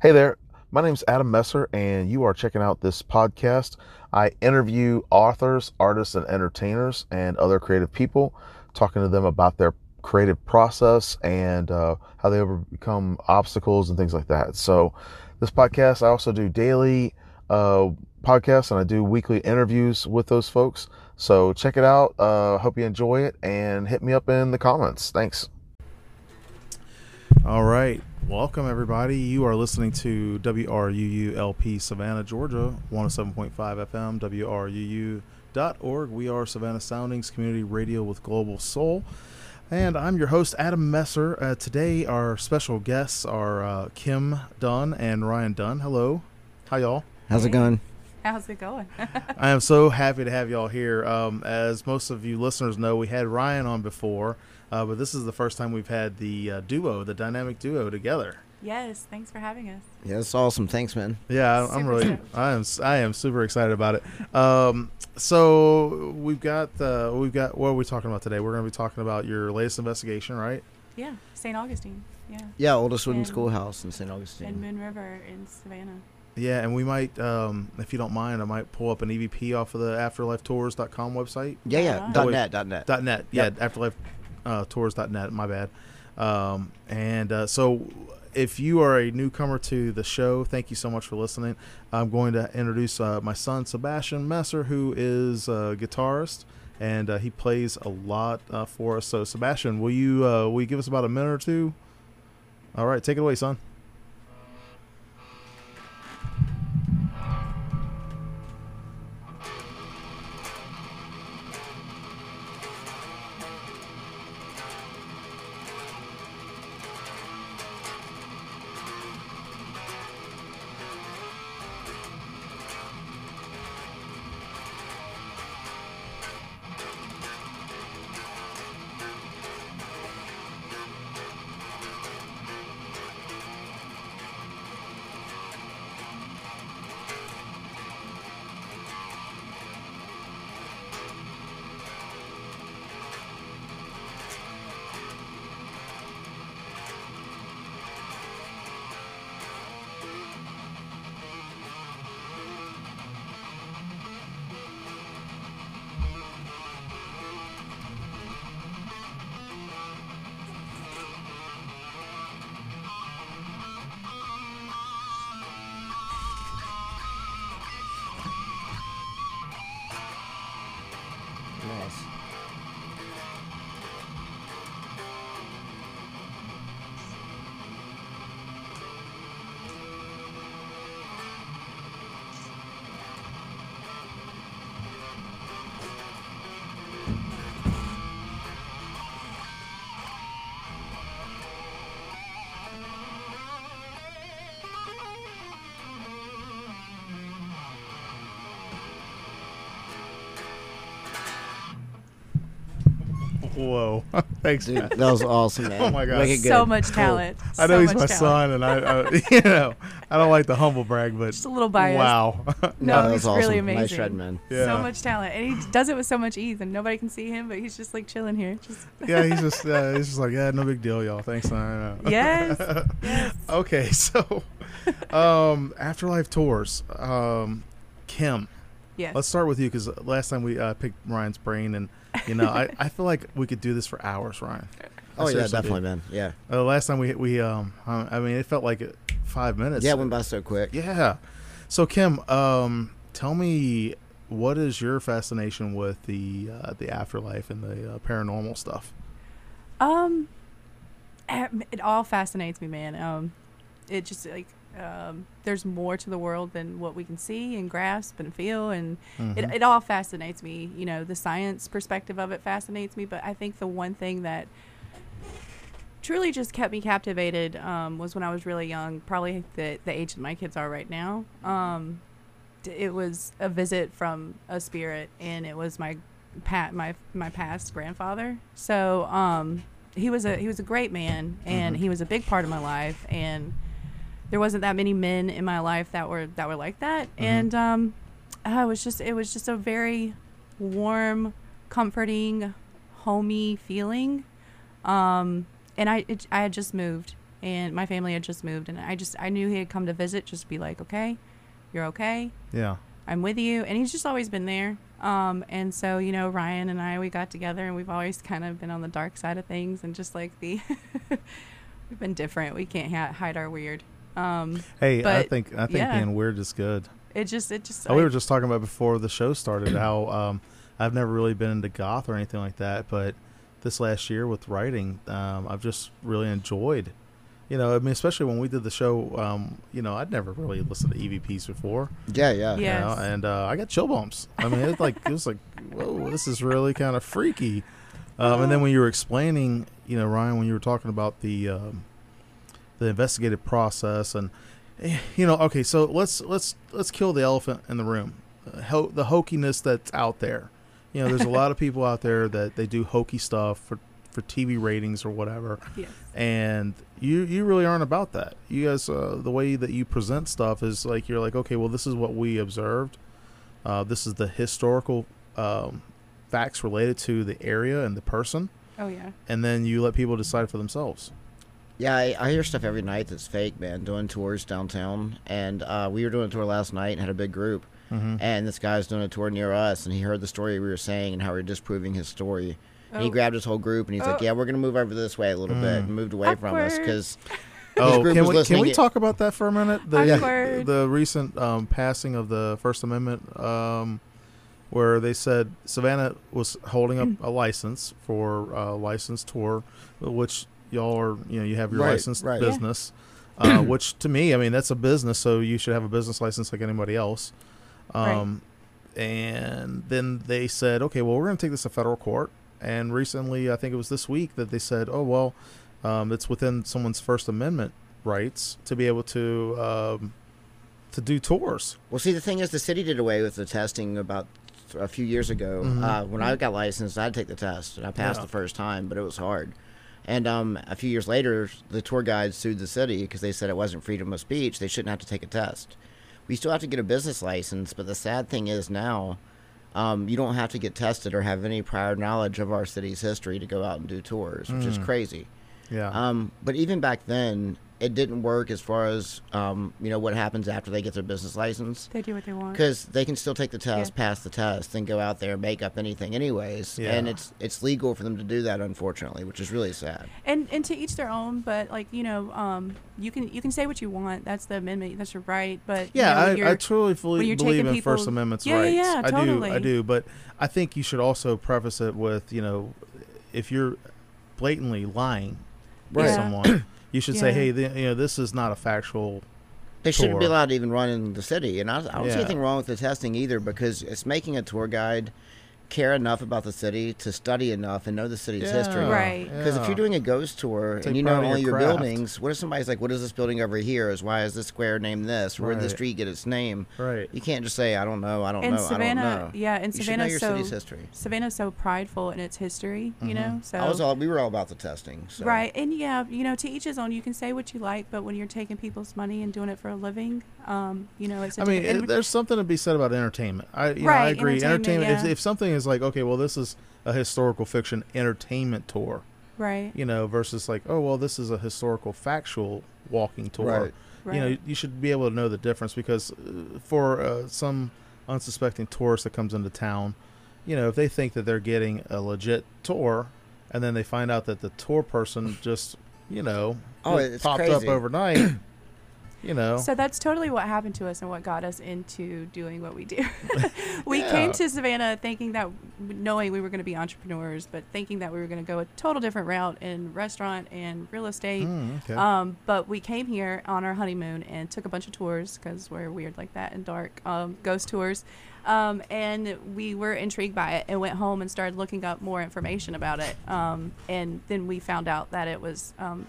Hey there, my name is Adam Messer, and you are checking out this podcast. I interview authors, artists, and entertainers and other creative people, talking to them about their creative process and uh, how they overcome obstacles and things like that. So, this podcast, I also do daily uh, podcasts and I do weekly interviews with those folks. So, check it out. Uh, hope you enjoy it and hit me up in the comments. Thanks. All right. Welcome, everybody. You are listening to WRUULP Savannah, Georgia, 107.5 FM, WRUU.org. We are Savannah Soundings Community Radio with Global Soul. And I'm your host, Adam Messer. Uh, today, our special guests are uh, Kim Dunn and Ryan Dunn. Hello. How y'all? How's it going? How's it going? I am so happy to have y'all here. Um, as most of you listeners know, we had Ryan on before. Uh, but this is the first time we've had the uh, duo, the dynamic duo, together. yes, thanks for having us. Yeah, it's awesome. Thanks, man. Yeah, I- I'm Super really, stoked. I am, I am super excited about it. Um, so we've got, uh, we've got, what are we talking about today? We're going to be talking about your latest investigation, right? Yeah, St. Augustine. Yeah, Yeah, oldest wooden And- schoolhouse in St. Augustine. And Moon River in Savannah. Yeah, and we might, um, if you don't mind, I might pull up an EVP off of the AfterlifeTours.com website. Yeah, yeah. Dot Oh, net. Dot net. Dot net, yeah, Yep. afterlife uh, tours.net, my bad. Um, and uh, so, if you are a newcomer to the show, thank you so much for listening. I'm going to introduce uh, my son Sebastian Messer, who is a guitarist, and uh, he plays a lot uh, for us. So, Sebastian, will you uh, will you give us about a minute or two? All right, take it away, son. Whoa, thanks, Dude, man. that was awesome, man. Oh my gosh. Make it good. So much Cool. talent. I know so he's my talent. son, and I, I, you know, I don't like the humble brag, but Just a little biased. wow. No, that he's awesome. really Nice amazing. shred, man. Yeah. So much talent, and he does it with so much ease, and nobody can see him, but he's just like chilling here. Just yeah, he's just uh, he's just like, yeah, no big deal, y'all. Thanks, man. yes, yes. okay, so um, afterlife tours. Um, Kim, Yes. let's start with you because last time we uh, picked Ryan's brain, and you know, I, I feel like we could do this for hours, Ryan. I Oh yeah, definitely, do. man. Yeah. Uh, last time we we um, I mean, it felt like uh, five minutes. Yeah, it went by so quick. Yeah. So Kim, um, tell me what is your fascination with the uh, the afterlife and the uh, paranormal stuff? Um, eh, it all fascinates me, man. Um, it just like um, there's more to the world than what we can see and grasp and feel, and it Mhm. it all fascinates me. You know, the science perspective of it fascinates me, but I think the one thing that truly just kept me captivated um, was when I was really young, probably the the age that my kids are right now. Um, it was a visit from a spirit, and it was my pat my my past grandfather. So um, he was a he was a great man, and Mhm. he was a big part of my life, and there wasn't that many men in my life that were that were like that, and um, it was just it was just a very warm, comforting, homey feeling. Um, and I it, I had just moved, and my family had just moved, and I just I knew he had come to visit, just be like, okay, you're okay, Yeah. I'm with you, and he's just always been there. Um, and so you know, Ryan and I we got together, and we've always kind of been on the dark side of things, and just like the we've been different. We can't ha- hide our weird. Um, Hey, I think I think yeah. being weird is good. it just it just Oh, we were just talking about before the show started how um, I've never really been into goth or anything like that, but this last year with writing, um, I've just really enjoyed. You know, I mean, especially when we did the show. Um, you know, I'd never really listened to EVPs before. Yeah, yeah. you know, and uh, I got chill bumps. I mean, it's like it was like, whoa, this is really kind of freaky. Um, and then when you were explaining, you know, Ryan, when you were talking about the um, the investigative process, and you know, okay, so let's let's let's kill the elephant in the room, uh, ho- the hokiness that's out there. You know, there's a lot of people out there that they do hokey stuff for for TV ratings or whatever yes. and you you really aren't about that. You guys, uh, the way that you present stuff is like you're like, okay, well, this is what we observed. Uh, this is the historical um, facts related to the area and the person, Oh yeah. and then you let people decide for themselves. Yeah, I, I hear stuff every night that's fake, man. Doing tours downtown, and uh, we were doing a tour last night and had a big group. Mm-hmm. And this guy's doing a tour near us, and he heard the story we were saying and how we were disproving his story. And he Oh. grabbed his whole group and he's like, Oh. "Yeah, we're gonna move over this way a little bit," and moved away from us because Oh, can we can we talk about that for a minute? The Awkward. the recent um, passing of the First Amendment, um, where they said Savannah was holding up a license for a licensed tour, which y'all are you know you have your Right, licensed right. Yeah. business, uh, which to me I mean that's a business, so you should have a business license like anybody else. Um, And then they said, okay, well we're going to take this to federal court. And recently, I think it was this week that they said, oh well, um, it's within someone's First Amendment rights to be able to um, to do tours. Well, see, the thing is, the city did away with the testing about a few years ago. Mhm. Uh, when I got licensed, I'd take the test, and I passed Yeah. the first time, but it was hard. And um, a few years later, the tour guides sued the city because they said it wasn't freedom of speech. They shouldn't have to take a test. We still have to get a business license, but the sad thing is now, um, you don't have to get tested or have any prior knowledge of our city's history to go out and do tours, which is Mm. crazy. Yeah. Um, but even back then, it didn't work as far as um, you know what happens after they get their business license They do what they want. because they can still take the test, Yeah. pass the test, and go out there and make up anything, anyways. Yeah. And it's it's legal for them to do that, unfortunately, which is really sad. and and to each their own but like you know um you can you can say what you want that's the amendment that's your right but you yeah, know, I, I truly fully believe taking in First people- Amendment's Yeah, yeah, rights. yeah, I do, I do. But I think you should also preface it with, you know, if you're blatantly lying to Right. Yeah. someone, you should say, hey, the, you know, this is not a factual. They shouldn't be allowed to even run in the city, and I, I don't see Yeah. anything wrong with the testing either because it's making a tour guide care enough about the city to study enough and know the city's history. Right. Because if you're doing a ghost tour Take and you know in your your, buildings, what if somebody's like, "What is this building over here? Is why is this square named this? Where did the street get its name?" Right. You can't just say, "I don't know, I don't and know, savannah I don't know." yeah and you know savannah's your so city's history. savannah's so prideful in its history you Mhm. know so I was all, we were all about the testing. So. right and yeah you know to each his own you can say what you like but when you're taking people's money and doing it for a living um you know it's a I mean, it, there's something to be said about entertainment. I, you know, I agree. entertainment, if, yeah. if something is like, okay, well, this is a historical fiction entertainment tour, right you know, versus like, oh, well, this is a historical factual walking tour. Right. right You know, you should be able to know the difference because uh, for uh, some unsuspecting tourist that comes into town, you know, if they think that they're getting a legit tour, and then they find out that the tour person just, you know, Oh, just it's popped up overnight, you know, So that's totally what happened to us and what got us into doing what we do. we Yeah. came to Savannah thinking that, knowing we were going to be entrepreneurs, but thinking that we were going to go a total different route in restaurant and real estate. Mm, okay. Um, but we came here on our honeymoon and took a bunch of tours because we're weird like that and dark um, ghost tours. Um, and we were intrigued by it and went home and started looking up more information about it. Um, and then we found out that it was, um,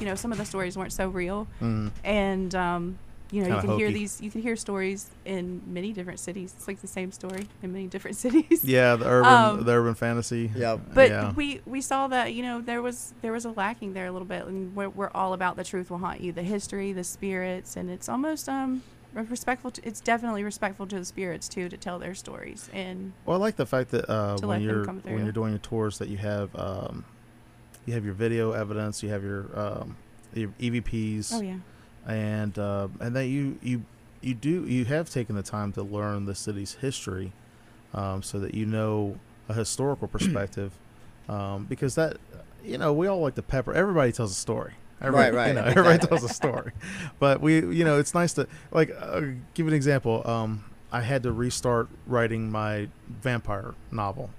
you know, some of the stories weren't so real. Mm. And, um, you know, you Kinda can hear these, you can hear stories in many different cities. It's like the same story in many different cities. Yeah, the urban, Um, the urban fantasy. Yep. But yeah. we we saw that you know there was there was a lacking there a little bit, and we're, we're all about the truth will haunt you, the history, the spirits, and it's almost um respectful. To, it's definitely respectful to the spirits too to tell their stories. And Well, I like the fact that uh, when you're when you're doing your tours that you have um, you have your video evidence, you have your um, the EVPs, Oh yeah. and uh, and that you you you do you have taken the time to learn the city's history, um, so that you know a historical perspective, um, because that you know we all like to pepper. Everybody tells a story. Everybody, Right, You right. know, everybody tells a story, but we you know it's nice to like uh, give an example. Um, I had to restart writing my vampire novel,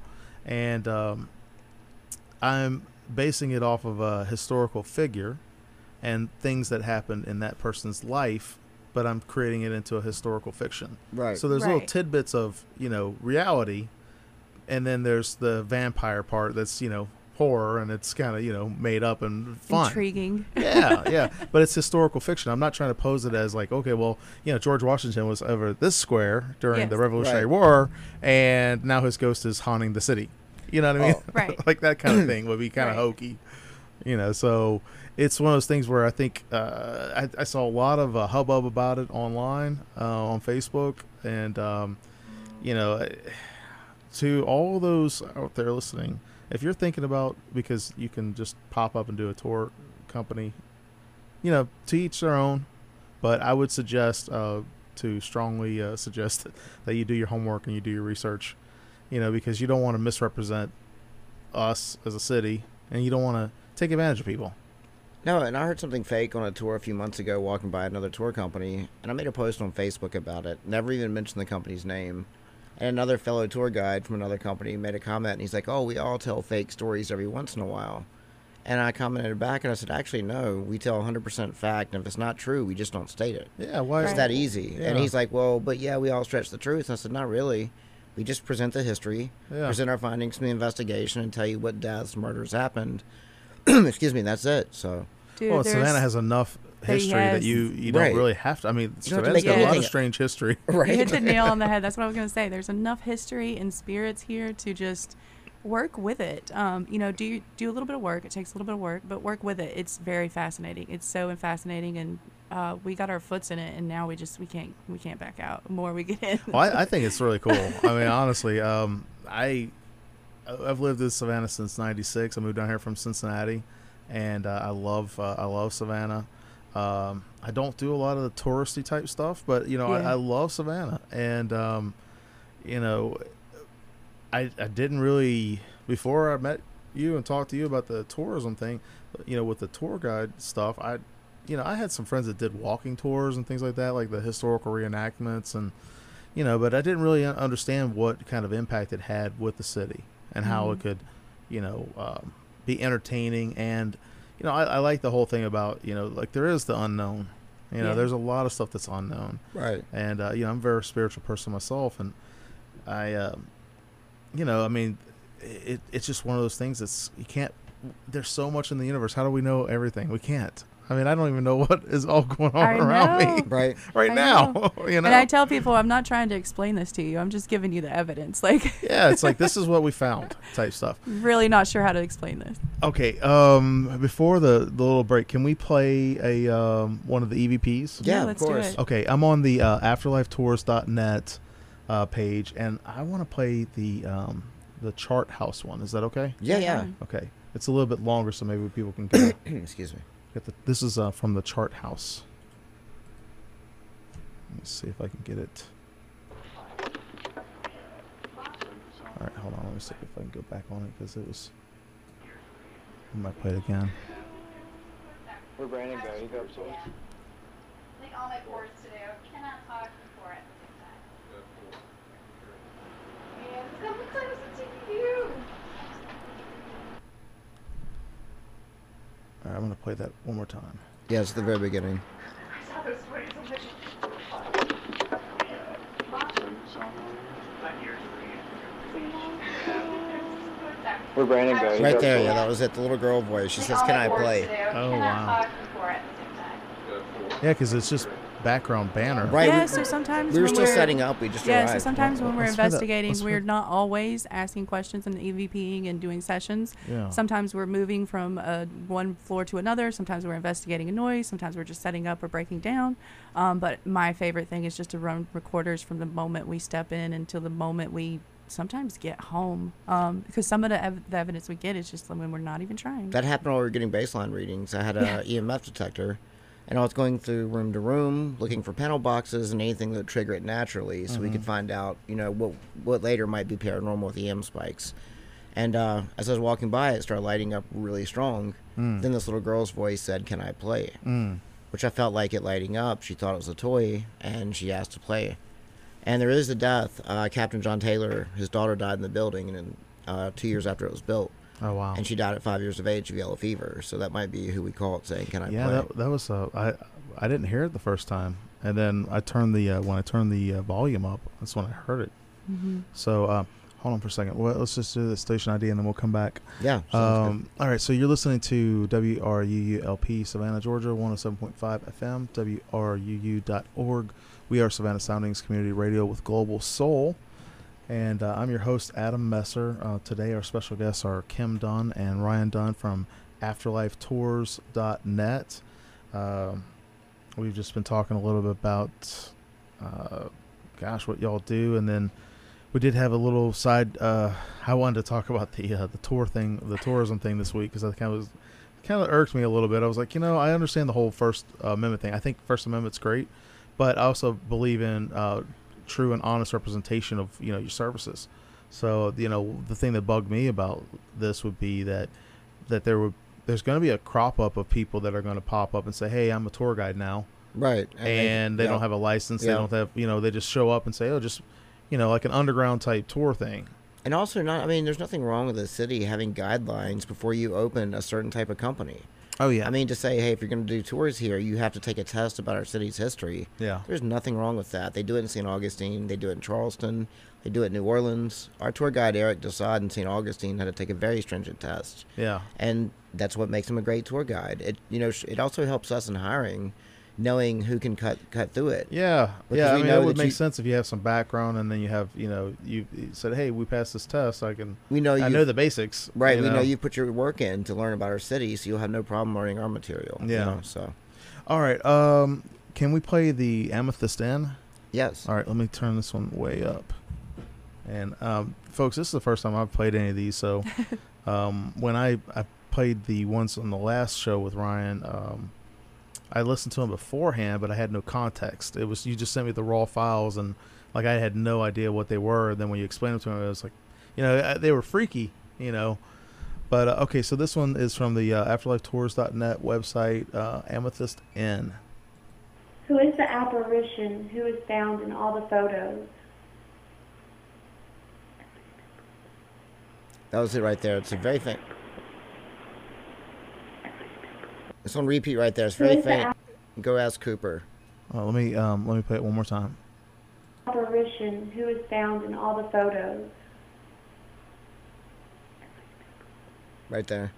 and um, I'm basing it off of a historical figure and things that happened in that person's life, but I'm creating it into a historical fiction. Right. So there's little tidbits of you know reality, and then there's the vampire part that's you know horror and it's kind of you know made up and fun. Intriguing. yeah, yeah, but it's historical fiction. I'm not trying to pose it as like, okay, well, you know, George Washington was over this square during Yes. the Revolutionary Right. War, and now his ghost is haunting the city. You know what I mean? Oh. Right. like that kind of thing would be kind of Right. hokey. You know, so it's one of those things where I think uh, I, I saw a lot of uh, hubbub about it online uh, on Facebook, and um, you know, to all those out there listening, if you're thinking about because you can just pop up and do a tour company, you know, to each their own. But I would suggest uh, to strongly uh, suggest that you do your homework and you do your research, you know, because you don't want to misrepresent us as a city, and you don't want to take advantage of people. No, and I heard something fake on a tour a few months ago walking by another tour company, and I made a post on Facebook about it. Never even mentioned the company's name. And another fellow tour guide from another company made a comment, and he's like, "Oh, we all tell fake stories every once in a while." And I commented back, and I said, "Actually, no. We tell 100% fact, and if it's not true, we just don't state it. Yeah, why is It's that easy." And he's like, "Well, but yeah, we all stretch the truth." I said, "Not really. We just present the history, Yeah. present our findings from the investigation, and tell you what deaths, murders happened." Excuse me. That's it. So." Dude, well, Savannah has enough that he history that has- you you don't Right. really have to. I mean, You don't have to Savannah's make got a lot of strange history. Right. You hit the nail on the head. That's what I was going to say. There's enough history and spirits here to just work with it. Um, you know, do do a little bit of work. It takes a little bit of work, but work with it. It's very fascinating. It's so fascinating, and uh, we got our foots in it, and now we just we can't we can't back out. The more we get in. well, I, I think it's really cool. I mean, honestly, um, I I've lived in Savannah since '96. I moved down here from Cincinnati, and uh, I love uh, I love Savannah. Um, I don't do a lot of the touristy type stuff, but you know, I, Yeah. I love Savannah, and um, you know, I I didn't really before I met you and talked to you about the tourism thing. You know, with the tour guide stuff, I you know I had some friends that did walking tours and things like that, like the historical reenactments and you know, but I didn't really understand what kind of impact it had with the city and how it Mhm. could, you know, um, be entertaining and you know I, I like the whole thing about you know like there is the unknown. You know, Yeah. there's a lot of stuff that's unknown Right. and uh, you know I'm a very spiritual person myself, and I, um, you know, I mean, it, it's just one of those things that's you can't. There's so much in the universe. How do we know everything? We can't. I mean, I don't even know what is all going on I around me. Right. right I now. know. you know, And I tell people I'm not trying to explain this to you. I'm just giving you the evidence. Like, yeah, it's like this is what we found type stuff. really not sure how to explain this. Okay, um, before the, the little break, can we play a um, one of the EVPs? Yeah, of let's do course. it. Okay, I'm on the uh, afterlifetours.net uh, page, and I want to play the um, the chart house one. Is that okay? Yeah, yeah. Okay, it's a little bit longer, so maybe people can get, Excuse me. Get the. This is uh, from the chart house. Let me see if I can get it. All right, hold on. Let me see if I can go back on it because it was. I might play it again. Where Brandon go? He go upstairs. like all my boards today. I cannot talk before at the same time. Man, come closer to you. All right, I'm gonna play that one more time. Yeah, it's the very beginning. I saw those words on the Where Brandon go? He Right there, yeah, that was it. The little girl voice. She says, "Can I play?" Oh, wow. talk before at the same time. Yeah, because it's just background banner. Right. yeah, we- so sometimes We were when still we're- setting up. We just Yeah, so arrived. sometimes when we're Let's play that- investigating, we're play- not always asking questions and EVPing and doing sessions. Yeah. Sometimes we're moving from uh, one floor to another. Sometimes we're investigating a noise. Sometimes we're just setting up or breaking down. Um, but my favorite thing is just to run recorders from the moment we step in until the moment we sometimes get home um, because some of the, ev- the evidence we get is just when we're not even trying. That happened while we were getting baseline readings. I had a EMF detector, and I was going through room to room looking for panel boxes and anything that would trigger it naturally, so we could find out, you know, what what later might be paranormal with EM spikes. And uh, as I was walking by, it started lighting up really strong. Then this little girl's voice said, "Can I play?" Mm. Which I felt like it lighting up. She thought it was a toy, and she asked to play. And there is a death. Uh, Captain John Taylor, his daughter died in the building, and uh, two years after it was built Oh wow. and she died at five years of age of yellow fever. So that might be who we call it saying, "Can I yeah, play?" that, that was uh, I I didn't hear it the first time, and then I turned the uh, when I turned the uh, volume up, that's when I heard it. hmm So uh, hold on for a second. Well, let's just do the station ID, and then we'll come back. yeah. Um, all right, so you're listening to WRUULP Savannah, Georgia, 107.5 FM, WRUU.org. We are Savannah Soundings Community Radio with Global Soul. And uh, I'm your host, Adam Messer. Uh, today, our special guests are Kim Dunn and Ryan Dunn from AfterlifeTours.net. Um, we've just been talking a little bit about, uh, gosh, what y'all do. And then we did have a little side. Uh, I wanted to talk about the uh, the tour thing, the tourism thing this week because I kind of was kind of irked me a little bit. I was like, you know, I understand the whole First uh, Amendment thing. I think First Amendment's great, but I also believe in uh, true and honest representation of you know your services. So you know, the thing that bugged me about this would be that that there would there's going to be a crop up of people that are going to pop up and say, hey, I'm a tour guide now right. and they yeah. don't have a license. They don't have, you know, they just show up and say, oh, just, you know, like an underground type tour thing. And also, not. I mean, there's nothing wrong with the city having guidelines before you open a certain type of company. Oh yeah, I mean, to say, hey, if you're going to do tours here, you have to take a test about our city's history. yeah, There's nothing wrong with that. They do it in St. Augustine. They do it in Charleston. They do it in New Orleans. Our tour guide Eric Desaad in St. Augustine had to take a very stringent test. yeah, and that's what makes him a great tour guide. It you know it also helps us in hiring, knowing who can cut cut through it. yeah, Because yeah. I mean, know it would make you- sense if you have some background and then you have, you know, you, you said, hey, we passed this test. I can, We know I you know the basics. right. you we know you put your work in to learn about our city, so you'll have no problem learning our material. you Yeah. know, so All right. Um, can we play the Amethyst Inn? yes. All right, let me turn this one way up. And um, folks, this is the first time I've played any of these. So um, when I, I played the ones on the last show with Ryan, um, I listened to them beforehand, but I had no context. It was you just sent me the raw files, and like I had no idea what they were. And then when you explained them to me, I was like, you know, uh, they were freaky, you know. But uh, okay, so this one is from the uh, AfterlifeTours.net website, uh, Amethyst Inn. Who is the apparition who is found in all the photos? That was it right there. It's a very faint. It's on repeat right there. It's very is faint. Go ask Cooper. Uh, let me um, let me play it one more time. apparition who is found in all the photos? Right there.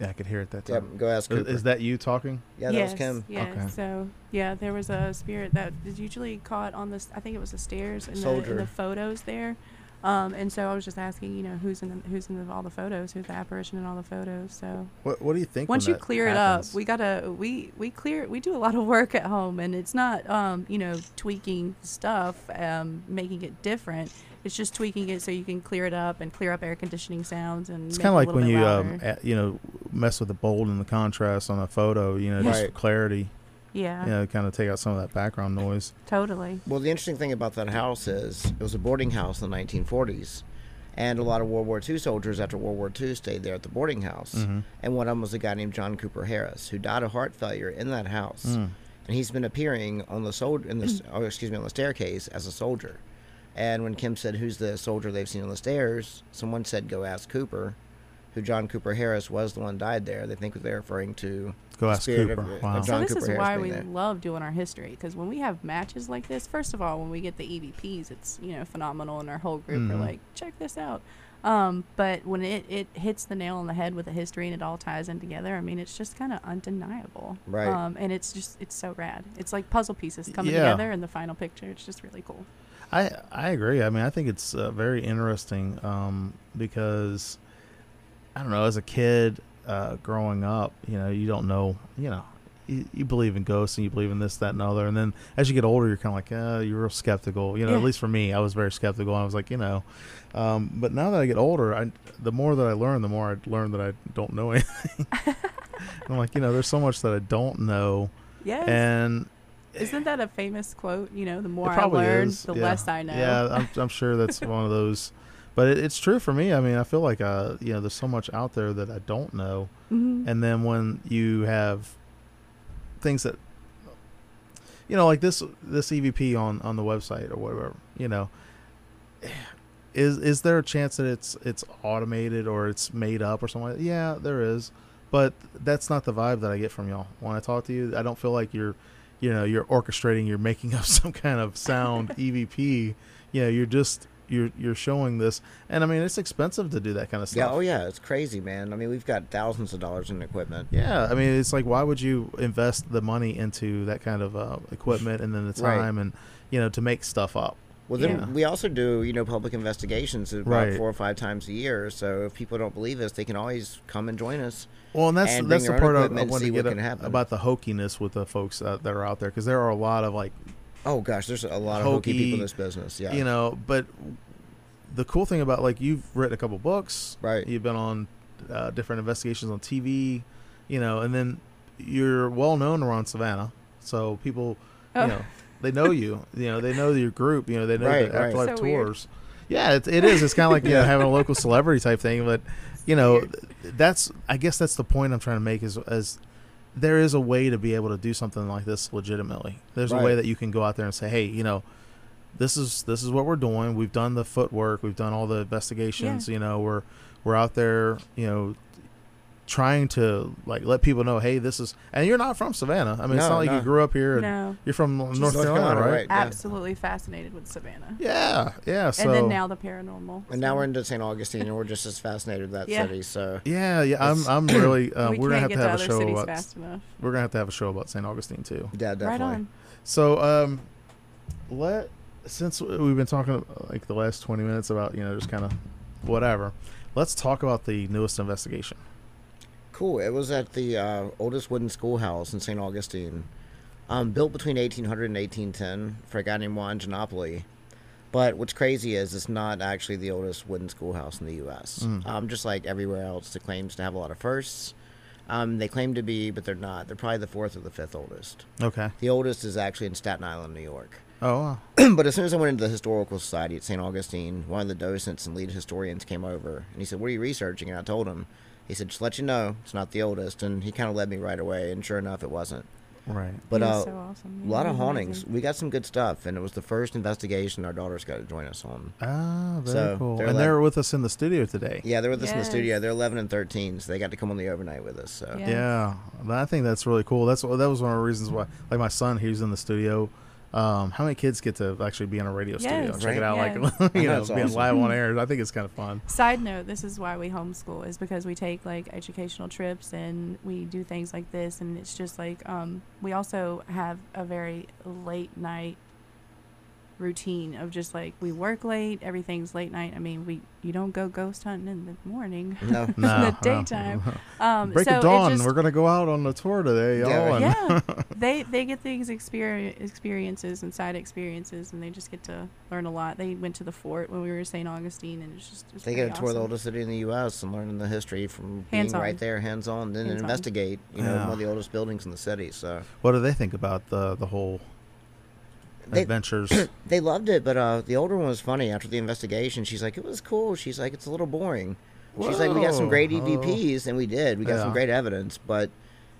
Yeah, I could hear it that time. Yep. time. Go ask Is, Cooper. is that you talking? yeah, that yes, was Kim. Yeah. Okay. So yeah, there was a spirit that is usually caught on the. I think it was the stairs in, the, in the photos there. Um, and so I was just asking, you know, who's in the, who's in the, all the photos, who's the apparition in all the photos. So What What do you think? once you clear happens? it up, we gotta we we clear we do a lot of work at home, and it's not um, you know tweaking stuff, um, making it different. It's just tweaking it so you can clear it up and clear up air conditioning sounds and. It's kind of like when you um, a- you know mess with the bold and the contrast on a photo. You know, just for clarity. Yeah, You know, kind of take out some of that background noise. totally. Well, the interesting thing about that house is it was a boarding house in the 1940s, and a lot of World War II soldiers after World War II stayed there at the boarding house. Mhm. And one of them was a guy named John Cooper Harris, who died of heart failure in that house. Mm. And he's been appearing on the soldier in the oh, excuse me on the staircase as a soldier. And when Kim said, "Who's the soldier they've seen on the stairs?" someone said, "Go ask Cooper." Who John Cooper Harris was the one died there. They think they're referring to Go ask Cooper. of- of Wow. John so this Cooper is Harris why we there. love doing our history because when we have matches like this, first of all, when we get the EVPs, it's you know phenomenal, and our whole group are Mhm. like, check this out. Um, but when it, it hits the nail on the head with the history and it all ties in together, I mean, it's just kind of undeniable. Right. Um, and it's just it's so rad. It's like puzzle pieces coming Yeah. together in the final picture. It's just really cool. I I agree. I mean, I think it's uh, very interesting um, because I don't know. As a kid uh, growing up, you know, you don't know. You know, you, you believe in ghosts and you believe in this, that, and other. And then as you get older, you're kind of like, uh, you're real skeptical. You know, Yeah. at least for me, I was very skeptical. I was like, you know, um, but now that I get older, I the more that I learn, the more I learn that I don't know anything. I'm like, you know, there's so much that I don't know, Yes. and Isn't that a famous quote? You know, the more I learn, is. the yeah. less I know. Yeah, I'm, I'm sure that's one of those. But it, it's true for me. I mean, I feel like uh, you know, there's so much out there that I don't know, Mhm. and then when you have things that you know like this this evp on on the website or whatever you know is is there a chance that it's it's automated or it's made up or something like yeah there is. But that's not the vibe that i get from y'all. When i talk to you i don't feel like you're you know you're orchestrating you're making up some kind of sound evp you know you're just you're you're showing this and i mean it's expensive to do that kind of stuff Yeah, oh yeah, it's crazy, man. I mean, we've got thousands of dollars in equipment. Yeah, I mean, it's like why would you invest the money into that kind of uh, equipment and then the Right. time and you know to make stuff up? Well, then Yeah. we also do, you know, public investigations about Right. four or five times a year. So if people don't believe us, they can always come and join us. Well, and that's And that's the part I, I want to get can a- happen. about the hokiness with the folks uh, that are out there because there are a lot of like Oh gosh, there's a lot of hokey Hokey, people in this business. Yeah, you know, but the cool thing about like you've written a couple books, Right. You've been on uh, different investigations on TV, you know, and then you're well known around Savannah, so people, Oh. you know, they know you. You know, they know your group. You know, they know Right, the right. Afterlife So weird. tours. Yeah, it, it is. It's kind of like you know having a local celebrity type thing, but you know, that's I guess that's the point I'm trying to make is as there is a way to be able to do something like this legitimately. There's a way that you can go out there and say, hey, you know, this is this is what we're doing. We've done the footwork. We've done all the investigations. You know, we're we're out there. You know, trying to like let people know, hey, this is. And you're not from Savannah. I mean, it's not like no. you grew up here. And No. You're from North, North Carolina, Carolina, right? right. Yeah. Absolutely fascinated with Savannah. Yeah, yeah. So and then now the paranormal. And now we're into St. Augustine, and we're just as fascinated with that Yeah. city. So yeah, yeah. I'm I'm really. Uh, we we're gonna have can't get to to have a other show cities about. fast enough. We're gonna have to have a show about St. Augustine too. yeah, definitely. Right on. So, um, let since we've been talking like the last twenty minutes about you know just kind of whatever, let's talk about the newest investigation. Cool. It was at the uh, oldest wooden schoolhouse in St. Augustine, um, built between 1800 and 1810 for a guy named Juan Genopoly. But what's crazy is it's not actually the oldest wooden schoolhouse in the U.S. Mm. Um, just like everywhere else, it claims to have a lot of firsts. Um, they claim to be, but they're not. They're probably the fourth or the fifth oldest. Okay. The oldest is actually in Staten Island, New York. Oh, wow. but as soon as I went into the historical society at St. Augustine, one of the docents and lead historians came over and he said, "What are you researching?" And I told him. He said, "Just let you know, it's not the oldest." And he kind of led me right away, and sure enough, it wasn't. right. But uh, so awesome. a lot of was hauntings. amazing. We got some good stuff, and it was the first investigation our daughters got to join us on. Ah, very So, cool. they're And like- they're with us in the studio today. Yeah, they're with us in the studio. They're 11 and 13, so they got to come on the overnight with us. So Yeah. Yeah, I think that's really cool. That's that was one of the reasons why, like my son, he's in the studio. Um, how many kids get to actually be in a radio studio and Yes, check it out, Yes. like you know, That's being live on air? I think it's kind of fun. Side note: This is why we homeschool is because we take like educational trips and we do things like this, and it's just like um, we also have a very late night routine of just like we work late, everything's late night. I mean, we you don't go ghost hunting in the morning, no, in No, the no. daytime. Um, Break so of dawn. It just, We're gonna go out on the tour today, y'all. Yeah, and- yeah, they they get these experience experiences and side experiences, and they just get to learn a lot. They went to the fort when we were in St. Augustine, and it's just it's they pretty get to tour of the oldest city in the U.S. and learning the history from being Hands-on. right there, hands-on, then Hands-on. investigate. You know, Yeah. one of the oldest buildings in the city. So What do they think about the the whole They- adventures? they loved it, but uh, the older one was funny. After the investigation, she's like, "It was cool." She's like, "It's a little boring." She's like, "We got some great Whoa. EVPs, and we did. We got Yeah. some great evidence, but."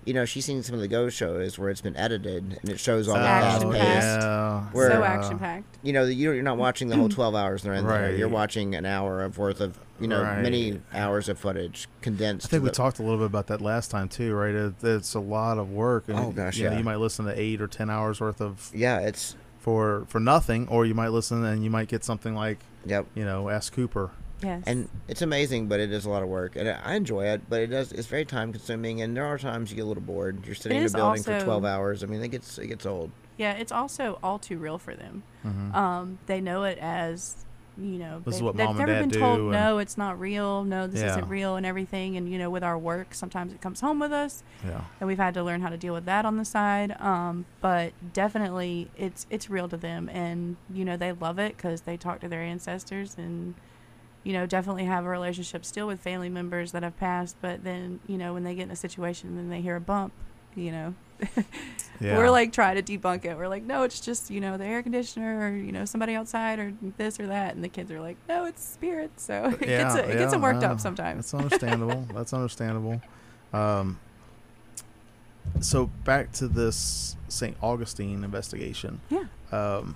You know, she's seen some of the ghost shows where it's been edited and it shows all the Action fast packed. pace. yeah. Where, so uh, action packed. You know, you're, you're not watching the whole 12 hours they're in there. You're watching an hour of worth of, you know, Right. many hours of footage condensed. I think we the- talked a little bit about that last time too, right? It, it's a lot of work. and, Oh, gosh, you know, yeah. you might listen to eight or ten hours worth of Yeah, it's. For for nothing, or you might listen and you might get something like Yep. you know, Ask Cooper. Yes. And it's amazing, but it is a lot of work, and I enjoy it. But it does. It's very time consuming, and there are times you get a little bored. You're sitting in a is building for 12 hours. I mean, it gets it gets old. yeah, it's also all too real for them. Mhm. Um, they know it as you know, This they've, what they've mom and never dad been told, do, no, it's not real. No, this Yeah. isn't real and everything. And, you know, with our work, sometimes it comes home with us Yeah. and we've had to learn how to deal with that on the side. Um, but definitely, it's it's real to them, and you know they love it because they talk to their ancestors, and you know definitely have a relationship still with family members that have passed. But then you know when they get in a situation and then they hear a bump, you know. Yeah. We're like trying to debunk it. We're like, no, it's just you know the air conditioner, or you know somebody outside, or this or that, and the kids are like, no, it's spirits. So it yeah, gets it, it gets yeah, them worked no, up sometimes. That's understandable. that's understandable. Um, so back to this St. Augustine investigation. Yeah. Um,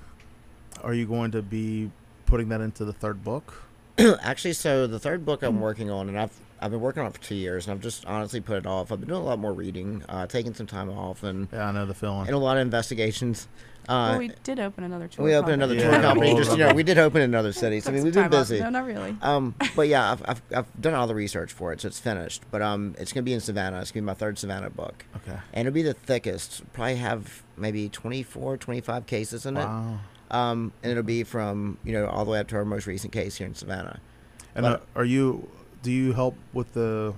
are you going to be putting that into the third book? Actually, so the third book I'm working on, and I've I've been working on it for two years, and I've just honestly put it off. I've been doing a lot more reading, uh, taking some time off, and Yeah, I know the feeling. and a lot of investigations. Uh, well, we did open another tour. we opened another Yeah, tour company. Just you know, we did open in other cities. I mean, we've been time off. busy. No, not really. Um, but yeah, I've, I've, I've done all the research for it, so it's finished. But um, it's gonna be in Savannah. It's gonna be my third Savannah book, okay. and it'll be the thickest. Probably have maybe 24, 25 cases in it. Wow. Um, and it'll be from you know all the way up to our most recent case here in Savannah. And But- uh, are you? Do you help with the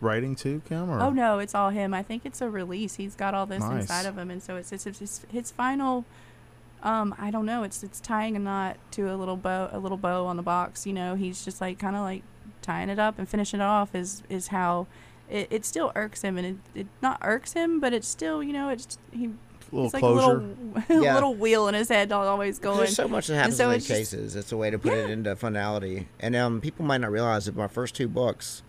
writing too, Kim? Or? Oh no, it's all him. I think it's a release. He's got all this Nice. inside of him, and so it's it's, it's his, his final. Um, I don't know. It's it's tying a knot to a little bow, a little bow on the box. You know, he's just like kind of like tying it up and finishing it off. Is is how it, it still irks him, and it, it not irks him, but it's still you know it's he. A little it's like closure. a little, Yeah. little wheel in his head always going. There's so much that happens so in it's these just- cases. It's a way to put it into finality. And um, people might not realize that my first two books,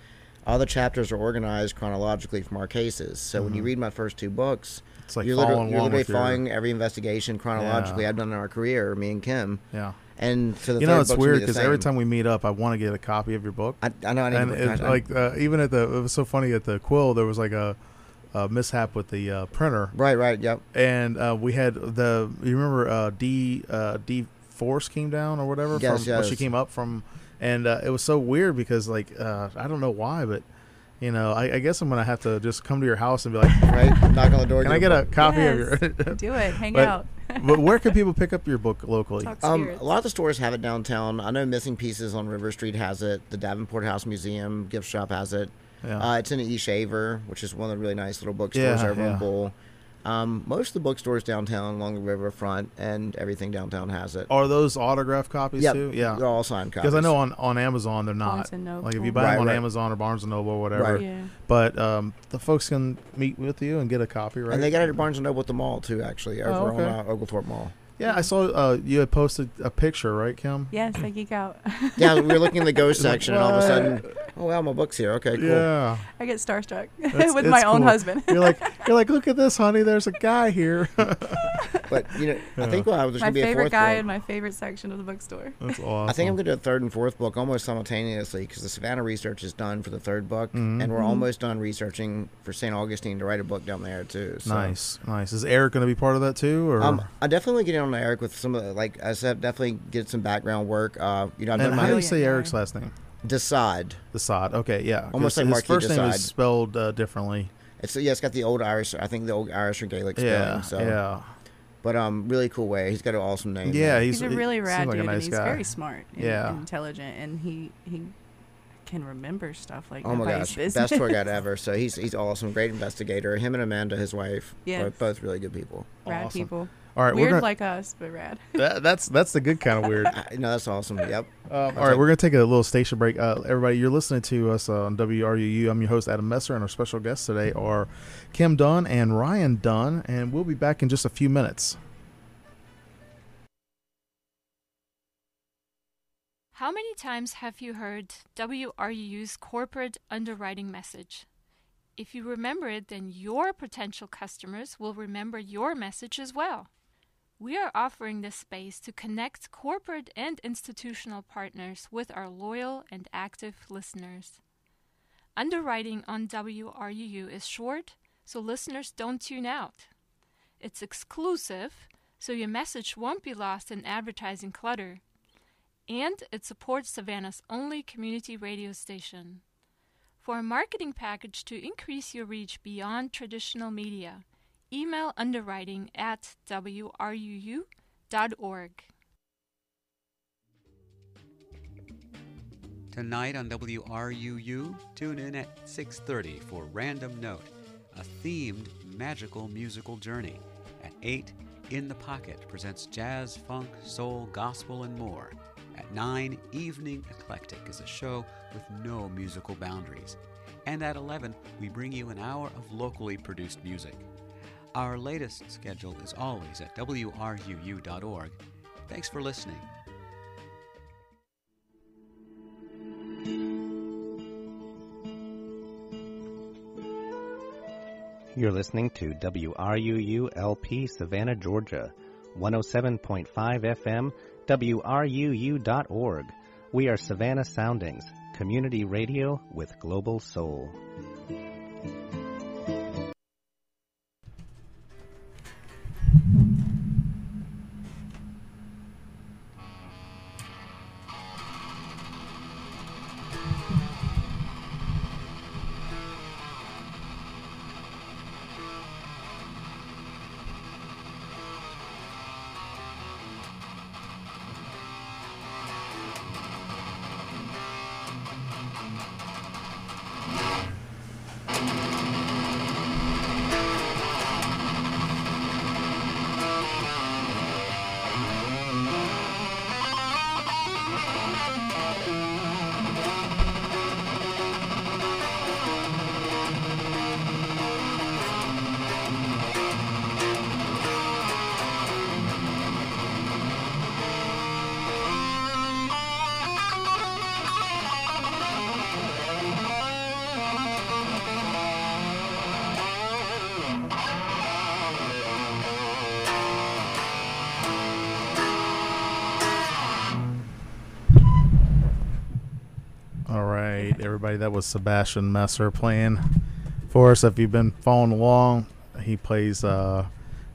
all the chapters are organized chronologically from our cases. So when you read my first two books, It's like you're literally, you're literally with your- following every investigation chronologically. Yeah. I've done in our career, me and Kim. Yeah. And so the You third know, it's book's weird because every time we meet up, I want to get a copy of your book. I, I know I need and to it's I- I- like uh, even at the it was so funny at the quill there was like a, a mishap with the uh, printer right, right, yep. and uh, we had the you remember uh, D uh, D Force came down or whatever Yes, from when she came up from and uh, it was so weird because like uh, I don't know why but you know I, I guess I'm gonna have to just come to your house and be like Right, knock on the door. can I get a copy of your Do it. Hang But- out. but where can people pick up your book locally Um, a lot of the stores have it downtown. I know Missing Pieces on River Street has it. The Davenport House Museum gift shop has it. Yeah. Uh, it's in E Shaver, which is one of the really nice little bookstores Yeah, over yeah. in Bull. Um, most of the bookstores downtown along the riverfront and everything downtown has it. are those autograph copies Yep, too yeah they're all signed copies. because I know on, on Amazon they're not Barnes and Noble. like if you buy Right, them on right. Amazon or Barnes and Noble or whatever Right. yeah. But um, the folks can meet with you and get a copy, right? And they got it at Barnes and Noble at the mall too, actually, over Oh, okay. on uh, Oglethorpe Mall. Yeah, I saw uh, you had posted a picture, right, Kim? Yes, I geek out. Yeah, we were looking in the ghost section, and all of a sudden, oh wow, my book's here. Okay, cool. Yeah, I get starstruck That's- with it's my own cool. husband. you're like, you're like, look at this, honey. There's a guy here. But you know, I think well, there's my gonna be a favorite fourth guy book. in my favorite section of the bookstore. That's awesome. I think I'm going to do a third and fourth book almost simultaneously because the Savannah research is done for the third book, Mhm. and we're almost done researching for St. Augustine to write a book down there too. So. nice, nice. Is Eric going to be part of that too, or Um, I definitely get in on Eric with some of the, like I said, definitely get some background work. Uh, you know, I've and done how do you say Eric's guy. last name? Decide. The Sod. Okay, yeah. Almost like his Marquis first name is spelled uh, differently. It's yeah, it's got the old Irish. I think the old Irish or Gaelic spelling. Yeah, so. yeah, But um, really cool way. He's got an awesome name. yeah. He's, He's, a really seems rad like dude, a nice and he's guy. very smart and, Yeah. intelligent, and he he can remember stuff like Oh my nobody's gosh, business. best tour guide ever. So he's he's awesome, great investigator. Him and Amanda, his wife, Yes. are both really good people. rad Awesome. people. All right, Weird we're gonna, like us, but rad. that, that's that's the good kind of weird. I, no, that's awesome. Yep. Um, all right, like- we're going to take a little station break. Uh, everybody, you're listening to us uh, on WRUU. I'm your host, Adam Messer, and our special guests today are Kim Dunn and Ryan Dunn, and we'll be back in just a few minutes. How many times have you heard WRUU's corporate underwriting message? If you remember it, then your potential customers will remember your message as well. We are offering this space to connect corporate and institutional partners with our loyal and active listeners. Underwriting on WRUU is short, so listeners don't tune out. It's exclusive, so your message won't be lost in advertising clutter and it supports Savannah's only community radio station. For a marketing package to increase your reach beyond traditional media, email underwriting at wruu.org. Tonight on WRUU, tune in at 6:30 for Random Note, a themed magical musical journey. At 8, In the Pocket presents jazz, funk, soul, gospel, and more. At 9, Evening Eclectic is a show with no musical boundaries. And at 11, we bring you an hour of locally produced music. Our latest schedule is always at WRUU.org. Thanks for listening. You're listening to WRUU LP Savannah, Georgia, 107.5 FM, WRUU.org. We are Savannah Soundings, community radio with global soul. Everybody. That was Sebastian Messer playing for us. If you've been following along, he plays uh,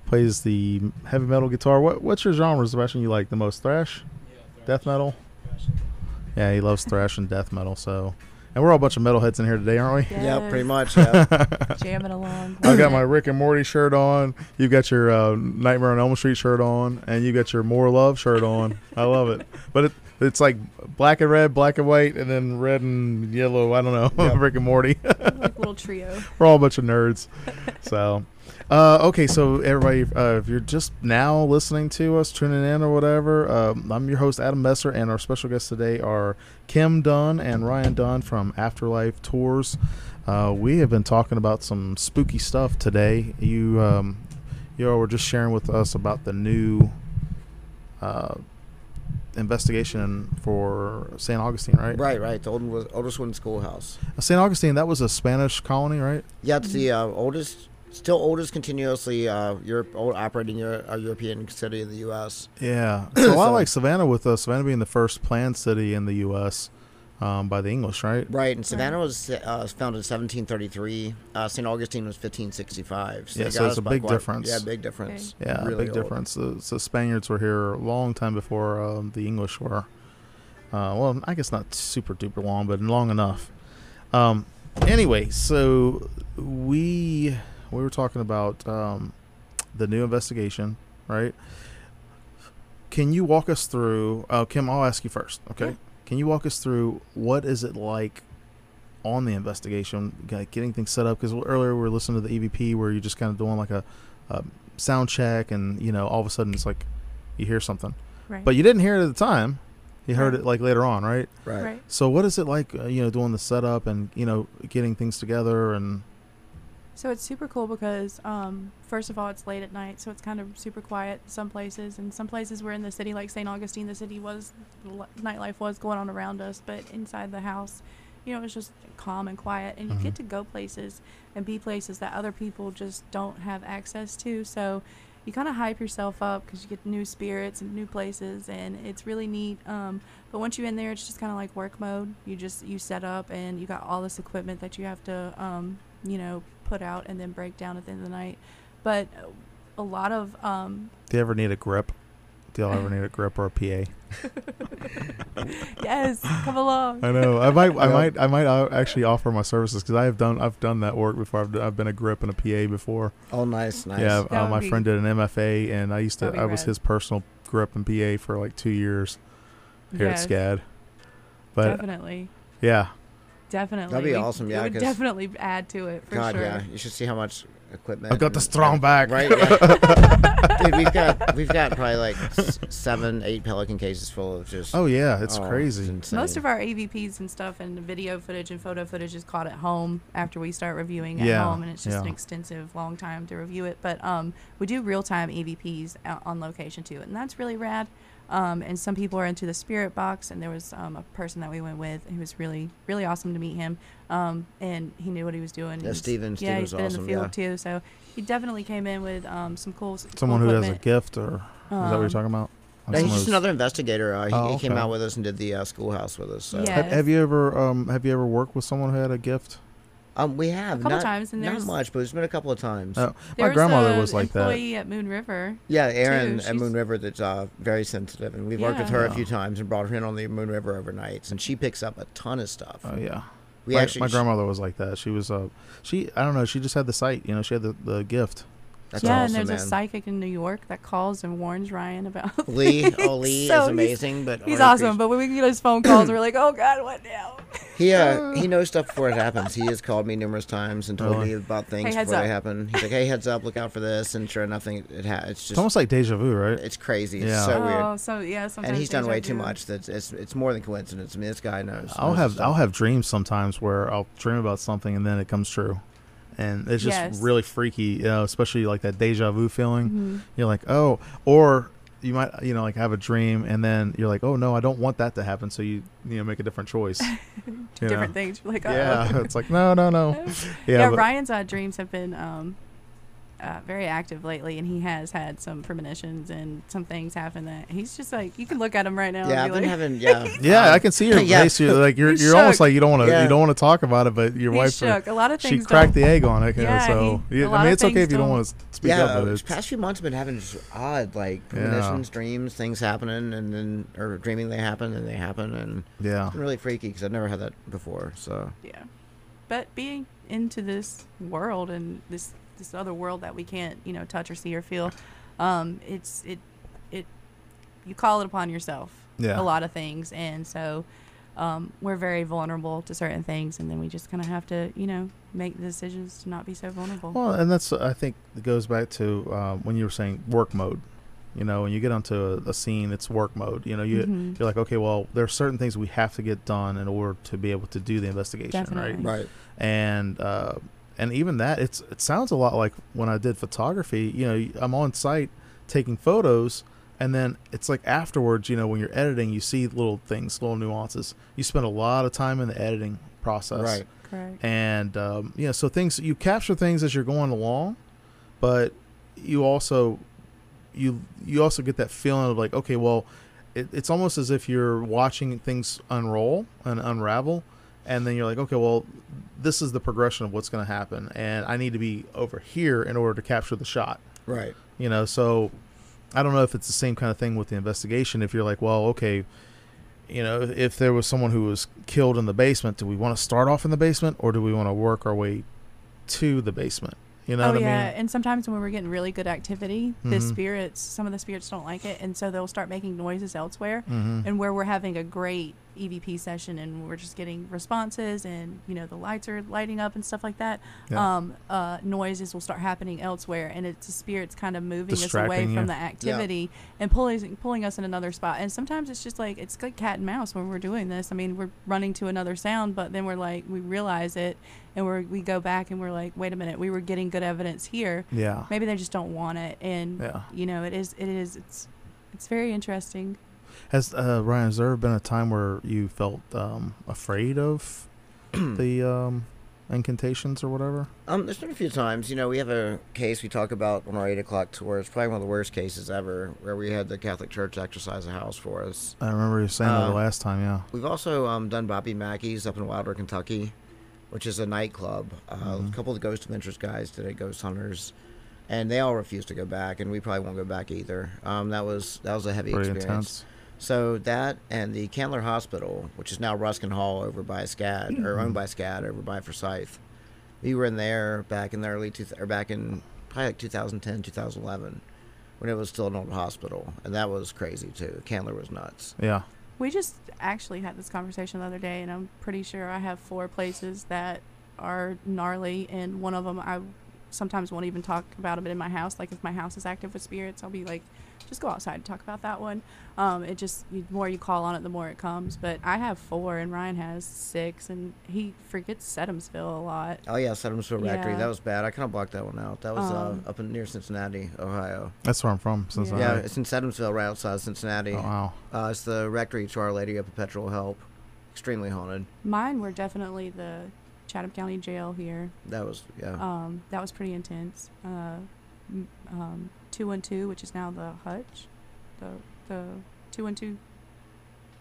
plays the heavy metal guitar. What what's your genre, Sebastian? You like the most thrash, death metal? Yeah, he loves thrash and death metal. So, and we're all a bunch of metalheads in here today, aren't we? Yeah, pretty much. Yeah. Jamming along. I got my Rick and Morty shirt on. You've got your uh, Nightmare on Elm Street shirt on, and you got your More Love shirt on. I love it. But it, it's like black and red, black and white, and then red and yellow. I don't know. Yep. Rick and Morty. like little trio. We're all a bunch of nerds. So, uh, okay. So everybody, uh, if you're just now listening to us, tuning in or whatever, um, I'm your host Adam Messer, and our special guests today are Kim Dunn and Ryan Dunn from Afterlife Tours. Uh, we have been talking about some spooky stuff today. You, um, you all were just sharing with us about the new. Uh, investigation for St. Augustine, right? right, right. The old, oldest one schoolhouse. St. Augustine, that was a Spanish colony, right? Yeah, it's the uh, oldest, still oldest continuously uh, Europe, old, operating Euro, uh, European city in the U.S. Yeah. So a lot like Savannah, with uh, Savannah being the first planned city in the U.S. Um, by the English, right? Right, and Savannah was uh, founded in 1733. Uh, St. Augustine was 1565. Yeah, they so it's a big quite- difference. Yeah, big difference. Yeah, Really big old. difference. The, the Spaniards were here a long time before um, the English were. Uh, well, I guess not super duper long, but long enough. Um, anyway, so we we were talking about um, the new investigation, right? Can you walk us through? Uh, Kim, I'll ask you first. Okay. Can you walk us through what is it like on the investigation, like getting things set up? Because earlier we were listening to the EVP where you're just kind of doing like a, a sound check, and you know all of a sudden it's like you hear something, Right. but you didn't hear it at the time. You heard Right. it like later on, right? Right. Right. So what is it like, uh, you know, doing the setup and you know getting things together and So it's super cool because, um, first of all, it's late at night, so it's kind of super quiet some places. And some places we're in the city, like St. Augustine, the city was, nightlife was going on around us, but inside the house, you know, it's just calm and quiet. And you Mhm. get to go places and be places that other people just don't have access to. So you kind of hype yourself up because you get new spirits and new places, and it's really neat. Um, but once you're in there, it's just kind of like work mode. You just you set up and you got all this equipment that you have to, um, you know, put out and then break down at the end of the night. But a lot of um, do you ever need a grip? Do y'all ever need a grip or a PA? yes, come along. I know. I might. I Yeah. might. I might uh, actually offer my services because I have done. I've done that work before. I've, d- I've been a grip and a PA before. Oh, nice, nice. Yeah. Uh, my be- friend did an MFA, and I used to. I was rad. his personal grip and PA for like two years here Yes. at SCAD. But definitely, yeah, definitely. That'd be We- awesome, yeah, it would 'cause- definitely add to it for God, sure. yeah, you should see how much equipment. I got the and- strong back. Right, yeah. dude. We've got we've got probably like s- seven, eight Pelican cases full of just. Oh yeah, it's oh, crazy. insane. Most of our EVPs and stuff and video footage and photo footage is caught at home after we start reviewing at Yeah, home, and it's just an extensive, long time to review it. But um, we do real time EVPs on location too, and that's really rad. Um, and some people are into the spirit box, and there was um, a person that we went with who was really, really awesome to meet him. Um, and he knew what he was doing. Yeah, He's- Steven- Yeah, Steven he's was been awesome, in the field yeah. too, so he definitely came in with um, some cool. s- cool Someone who has a gift, or is that what you're Um, talking about? Like No, he's just another investigator. Uh, he, Oh, he came out with us and did the uh, schoolhouse with us. So. Yeah. Have, have you ever um have you ever worked with someone who had a gift? Um, we have a couple not, times, and not much, but it's been a couple of times. Oh, my grandmother a was like that. employee at Moon River. Yeah, Erin at Moon River that's uh, very sensitive, and we've worked with her a few times and brought her in on the Moon River overnights, and she picks up a ton of stuff. Oh yeah. We my, actually my grandmother was like that. She was uh she I don't know, she just had the sight, you know, she had the, the gift. That's yeah, awesome, and there's man. a psychic in New York that calls and warns Ryan about Lee, things. oh Lee So is he's- amazing, but he's oh, I awesome. But when we get his phone calls, we're like, oh god, what now? He uh, he knows stuff before it happens. He has called me numerous times and told Really? me about things heads before they happen. He's like, "Hey, heads up, look out for this," and sure enough, thing it ha- it's just It's almost like deja vu, right? it's crazy. It's Yeah. so oh, weird. so yeah, sometimes And he's done way too vu. much. That's it's it's more than coincidence. I mean, this guy knows. I'll knows have his I'll have dreams sometimes where I'll dream about something and then it comes true. And it's just Yes. really freaky, you know, especially like that deja vu feeling. Mhm. You're like, "Oh," or you might you know like have a dream and then you're like, "Oh no, I don't want that to happen." So you you know make a different choice. Different know? things. You're like, oh. Yeah, it's like, "No, no, no." Yeah, Yeah, Ryan's uh, dreams have been um, uh, very active lately, and he has had some premonitions and some things happen that he's just like you can look at him right now. Yeah, and I've be been like, having yeah. Yeah, I can see your yeah. face. You're like you're He's you're almost like you don't want to Yeah. you don't want to talk about it, but your He's wife shook. A lot of she cracked the egg on it. Yeah, so he- yeah, a I lot mean, it's okay if you don't don't- want to speak yeah, up, but these past few months have been having just odd like Yeah. premonitions, dreams, things happening, and then or dreaming they happen and they happen, and yeah. it's been really freaky because I've never had that before. So Yeah, but being into this world and this this other world that we can't you know touch or see or feel, um, it's it it you call it upon yourself. Yeah. a lot of things, and so. Um, we're very vulnerable to certain things, and then we just kind of have to, you know, make the decisions to not be so vulnerable. Well, and that's I think it goes back to um, when you were saying work mode. You know, when you get onto a, a scene, it's work mode. You know, you Mhm. you're like, okay, well, there are certain things we have to get done in order to be able to do the investigation, Definitely. right? right, and uh, and even that it's it sounds a lot like when I did photography. You know, I'm on site taking photos, and then it's like afterwards. You know, when you're editing, you see little things, little nuances. You spend a lot of time in the editing process, right. Correct. And um, yeah, so things you capture things as you're going along, but you also you you also get that feeling of like, okay, well, it, it's almost as if you're watching things unroll and unravel, and then you're like, okay, well, this is the progression of what's going to happen, and I need to be over here in order to capture the shot. Right. You know, so I don't know if it's the same kind of thing with the investigation. If you're like, well, okay, you know, if, if there was someone who was killed in the basement, do we want to start off in the basement or do we want to work our way to the basement? You know oh what yeah, I mean? and sometimes when we're getting really good activity, the Mhm. spirits, some of the spirits don't like it, and so they'll start making noises elsewhere. Mhm. And where we're having a great EVP session and we're just getting responses, and you know the lights are lighting up and stuff like that, Yeah. um, uh, noises will start happening elsewhere, and it's the spirits kind of moving us away from you. the activity and pulling pulling us in another spot. And sometimes it's just like it's like cat and mouse when we're doing this. I mean, we're running to another sound, but then we're like we realize it, and we we go back and we're like, wait a minute, we were getting good evidence here. Yeah. Maybe they just don't want it, and Yeah. you know, it is it is it's it's very interesting. Has uh, Ryan? Has there been a time where you felt um, afraid of the um, incantations or whatever? Um, there's been a few times. You know, we have a case we talk about on our eight o'clock tour. It's probably one of the worst cases ever, where we had the Catholic Church exorcise a house for us. I remember you saying that Uh, the last time. Yeah. We've also um, done Bobby Mackey's up in Wilder, Kentucky, which is a nightclub. Uh, Mhm. A couple of the Ghost Adventures guys did it, Ghost Hunters, and they all refused to go back, and we probably won't go back either. Um, that was that was a heavy Pretty experience. intense. So that and the Candler Hospital, which is now Ruskin Hall over by SCAD or Mm-hmm. owned by SCAD over by Forsyth. We were in there back in the early two or back in probably like 2010, 2011, when it was still an old hospital, and that was crazy too. Candler was nuts. Yeah. We just actually had this conversation the other day, and I'm pretty sure I have four places that are gnarly, and one of them I sometimes won't even talk about it in my house. Like if my house is active with spirits, I'll be like, just go outside and talk about that one. Um, it just the more you call on it, the more it comes. But I have four, and Ryan has six, and he forgets Sedamsville a lot. Oh yeah, Sedamsville Rectory. That was bad. I kind of blocked that one out. That was Um, uh, up in near Cincinnati, Ohio. That's where I'm from. Since Yeah, it's in Sedamsville, right outside Cincinnati. Oh, wow. Uh, it's the Rectory to Our Lady of Perpetual Help. Extremely haunted. Mine were definitely the Chatham County Jail here. That was yeah. Um, that was pretty intense. Uh, m- um, two one two, which is now the Hutch, the the two one two.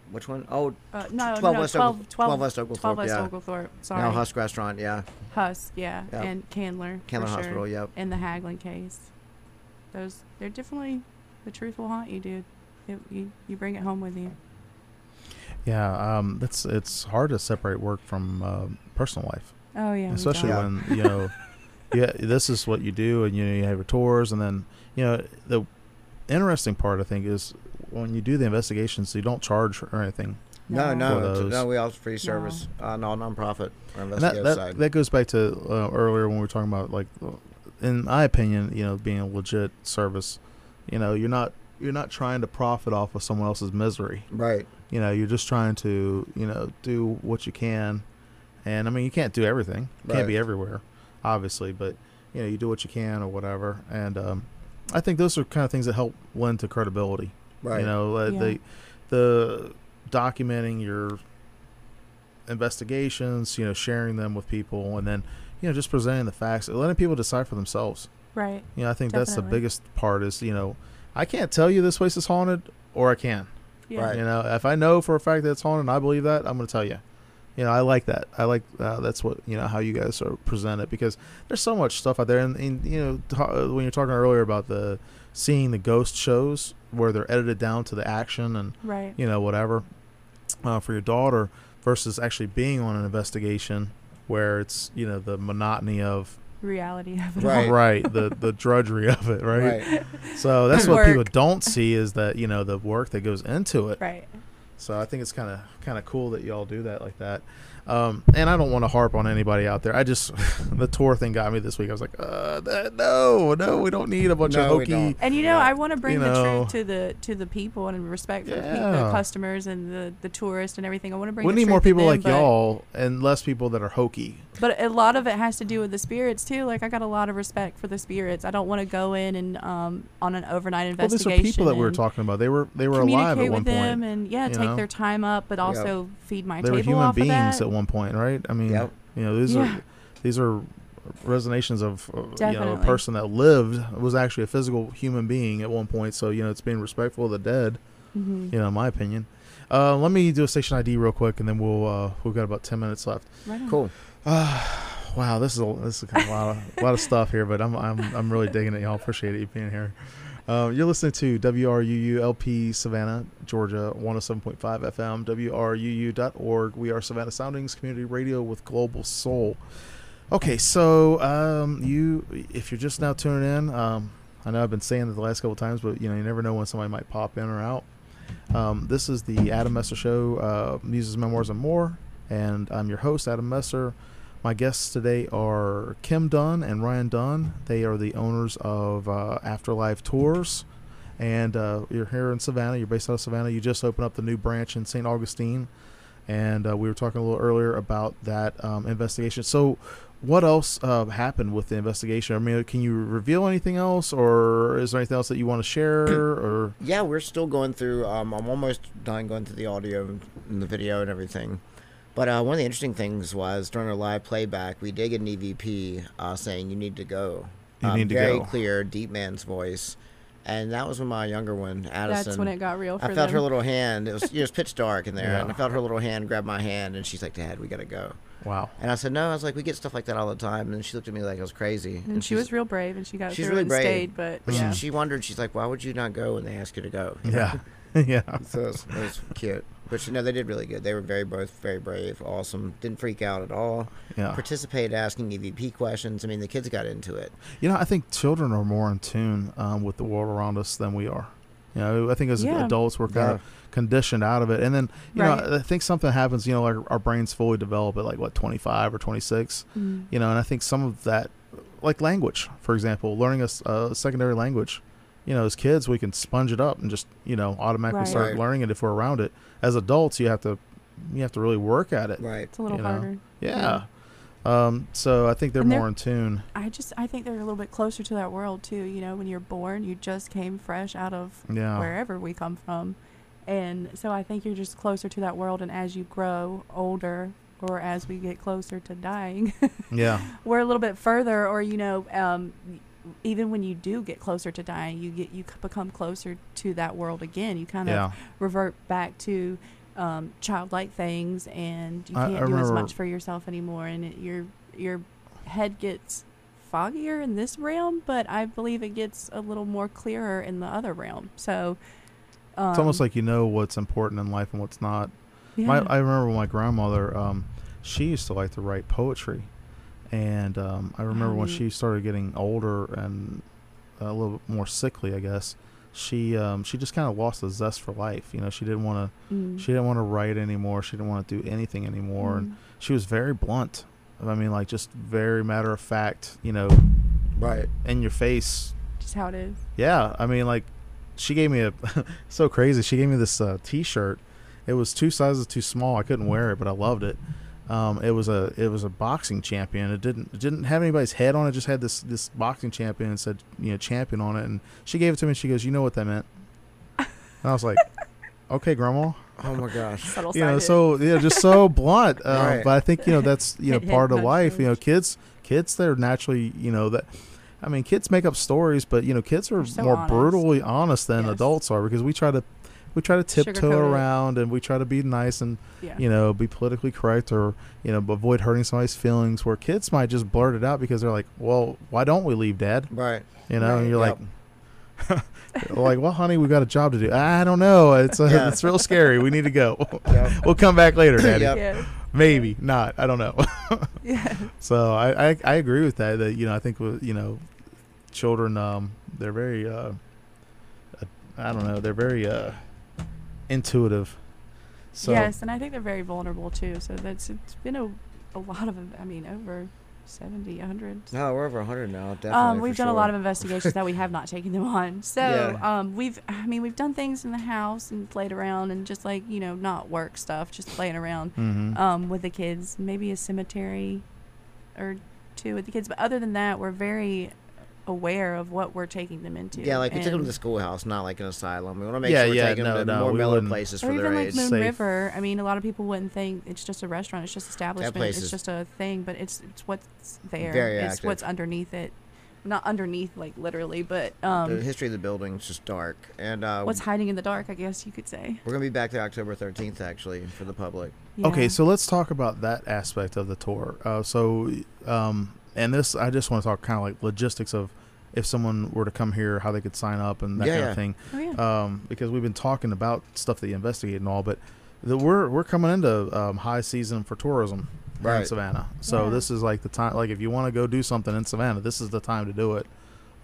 Which one? Oh, Uh, no, 12 no, West 12, Ogle- 12, 12 West Oglethorpe, 12 West yeah. Oglethorpe, Sorry. Now Husk Restaurant, yeah. Husk, yeah, Yep. and Candler. for Candler sure. Hospital, yep. And the Haglin case. Those, they're definitely, the truth will haunt you, dude. It, you, you bring it home with you. Yeah, um, it's it's hard to separate work from uh, personal life. Oh, yeah, especially when you know, yeah, this is what you do, and you know you have your tours, and then you know the interesting part I think is when you do the investigations, you don't charge or anything. No, for no, no. We offer free service, uh, no nonprofit or And that, that, side. that goes back to uh, earlier when we were talking about like, in my opinion, you know, being a legit service. You know, you're not you're not trying to profit off of someone else's misery. Right. You know, you're just trying to you know do what you can, and I mean you can't do everything. You Can't be everywhere, obviously, but you know you do what you can or whatever. And um, I think those are kind of things that help lend to credibility. Right. You know, uh, Yeah. the the documenting your investigations, you know, sharing them with people, and then you know just presenting the facts, letting people decide for themselves. Right. You know, I think that's the biggest part. Is you know, I can't tell you this place is haunted, or I can. Yeah. Right. You know, if I know for a fact that it's haunted, and I believe that, I'm going to tell you. You know, I like that. I like uh, that's what you know how you guys are present it because there's so much stuff out there, and, and you know ta- when you're talking earlier about the seeing the ghost shows where they're edited down to the action and Right. you know whatever uh, for your daughter versus actually being on an investigation where it's you know the monotony of Reality of it Right. all. right the the drudgery of it right, Right. so that's The what people don't see is that you know the work that goes into it Right. So I think it's kind of kind of cool that y'all do that like that. Um, and I don't want to harp on anybody out there. I just the tour thing got me this week. I was like, uh, that, no, no, we don't need a bunch No, of hokey. And you know, I want to bring You the know. truth to the to the people and respect for the, pe- the customers and the the tourists and everything. I want to bring. We need more people them, like y'all and less people that are hokey. But a lot of it has to do with the spirits too. Like I got a lot of respect for the spirits. I don't want to go in and um on an overnight Well, these investigation. are people that we were talking about. They were they were alive at one with them point. and yeah, take know? their time up, but also feed my They table were human off beings of that. At one point, right? I mean, Yep. you know, these Yeah. are these are resonations of uh, you know a person that lived was actually a physical human being at one point. So you know, it's being respectful of the dead. Mhm. You know, in my opinion. Uh, let me do a station ID real quick, and then we'll uh, we've got about ten minutes left. Right on. Cool. wow, this is a, this is a lot of, a lot of stuff here, but I'm I'm I'm really digging it. Y'all appreciate it you being here. Um, you're listening to WRUU LP Savannah, Georgia, 107.5 FM, WRUU.org. We are Savannah Soundings Community Radio with Global Soul. Okay, so um, you, if you're just now tuning in, um, I know I've been saying it the last couple times, but you know you never know when somebody might pop in or out. Um, this is the Adam Messer Show, uh, Muses, Memoirs, and More, and I'm your host, Adam Messer. My guests today are Kim Dunn and Ryan Dunn. They are the owners of uh, Afterlife Tours, and uh, you're here in Savannah. You're based out of Savannah. You just opened up the new branch in St. Augustine, and uh, we were talking a little earlier about that um, investigation. So, what else uh, happened with the investigation? I mean, can you reveal anything else, or is there anything else that you want to share? or Yeah, we're still going through. Um, I'm almost done going through the audio and the video and everything. But uh, one of the interesting things was during our live playback, we did get an EVP uh, saying you need to go. You um, need to go very go. clear, deep man's voice. And that was when my younger one, Addison. That's when it got real I for felt her little hand. It was, it was pitch dark in there, Yeah. and I felt her little hand grab my hand, and she's like, "Dad, we gotta go." wow, And I said, "No." I was like, "We get stuff like that all the time." And she looked at me like I was crazy. And she was real brave, and she got She's really it and brave. stayed. But But yeah, she, she wondered. She's like, "Why would you not go when they ask you to go?" You know? yeah, yeah. So it was, it was cute. But you know, they did really good. They were very both very brave, awesome. Didn't freak out at all. Yeah. Participated, asking EVP questions. I mean, the kids got into it. You know, I think children are more in tune um, with the world around us than we are. You know, I think as Yeah. adults we're kind of conditioned out of it, and then you Right. know I think something happens. You know, like our brains fully develop at like what twenty five or twenty six. Mm. You know, and I think some of that, like language, for example, learning a secondary language. You know, as kids we can sponge it up and just you know automatically Right. start Right. learning it if we're around it. As adults, you have to you have to really work at it. Right. It's a little you know. harder. Yeah. Um, so I think they're they're- more in tune. I just I think they're a little bit closer to that world too. You know, when you're born, you just came fresh out of Yeah. wherever we come from, and so I think you're just closer to that world. And as you grow older, or as we get closer to dying, Yeah. we're a little bit further. Or you know, um, even when you do get closer to dying, you get you become closer to that world again. You kind of Yeah. revert back to um, childlike things, and you I- I can't do as much for yourself anymore, and it, your your head gets foggier in this realm, but I believe it gets a little more clearer in the other realm. So um, It's almost like you know what's important in life and what's not. My, Yeah. I remember my grandmother. Um, she used to like to write poetry, and um, I remember when she started getting older and a little bit more sickly, I guess. She um, she just kind of lost the zest for life. You know, she didn't want to Mm. she didn't want to write anymore. She didn't want to do anything anymore, and Mm. she was very blunt. I mean, like just very matter of fact. You know, Right. in your face just how it is. yeah, I mean, like, she gave me a so crazy. She gave me this uh, T-shirt. It was two sizes too small. I couldn't wear it, but I loved it. Um, it was a it was a boxing champion. It didn't it didn't have anybody's head on it. Just had this this boxing champion and said you know champion on it. And she gave it to me. and She goes, you know what that meant? And I was like, okay, grandma. Oh my gosh. Subtle You know, so yeah, just so blunt. Um, Right. But I think you know that's you know Hit, hit, part of nudge, life. You know, kids kids they're naturally you know that. I mean, kids make up stories, but you know, kids are They're so more honest. brutally honest than Yes. adults are because we try to we try to tiptoe around and we try to be nice and yeah. you know be politically correct or you know avoid hurting somebody's feelings. Where kids might just blurt it out because they're like, "Well, why don't we leave, Dad?" Right. You know, and you're Yep. like. like, well, honey, we got a job to do. I don't know. It's uh, Yeah. it's real scary. We need to go. Yep. we'll come back later, Daddy. Yep. yeah. Maybe not. I don't know. Yeah. so I, I I agree with that. That you know I think with you know children um they're very uh uh, I don't know they're very uh intuitive. So yes, and I think they're very vulnerable too. So that's it's been a, a lot of I mean over 70, 100. No, we're over 100 now. Definitely. Um, we've for done a lot of investigations that we have not taken them on. So, Yeah. um, we've, I mean, we've done things in the house and played around and just like, you know, not work stuff, just playing around, Mhm. um, with the kids. Maybe a cemetery or two with the kids. But other than that, we're very aware of what we're taking them into. Yeah, like we took them to the schoolhouse, not like an asylum. We want to make Yeah, sure we're yeah, taking no, them to no, more we mellow wouldn't- places or for even their like. Moon Safe. River. I mean, a lot of people wouldn't think it's just a restaurant. It's just establishment. place It's just a thing, but it's it's what's there. very it's active. what's underneath it. Not underneath, like literally, but the um, history of the building is just dark, and uh, what's hiding in the dark, I guess you could say. we're gonna be back there October 13th actually for the public. Okay, so let's talk about that aspect of the tour. Uh, so, um, and this, I just want to talk kind of like logistics of if someone were to come here, how they could sign up and that Yeah, kind yeah. of thing. Oh yeah. Um, because we've been talking about stuff that you investigate and all, but the, we're we're coming into um, high season for tourism here in Savannah. So Yeah. this is like the time. Like if you want to go do something in Savannah, this is the time to do it,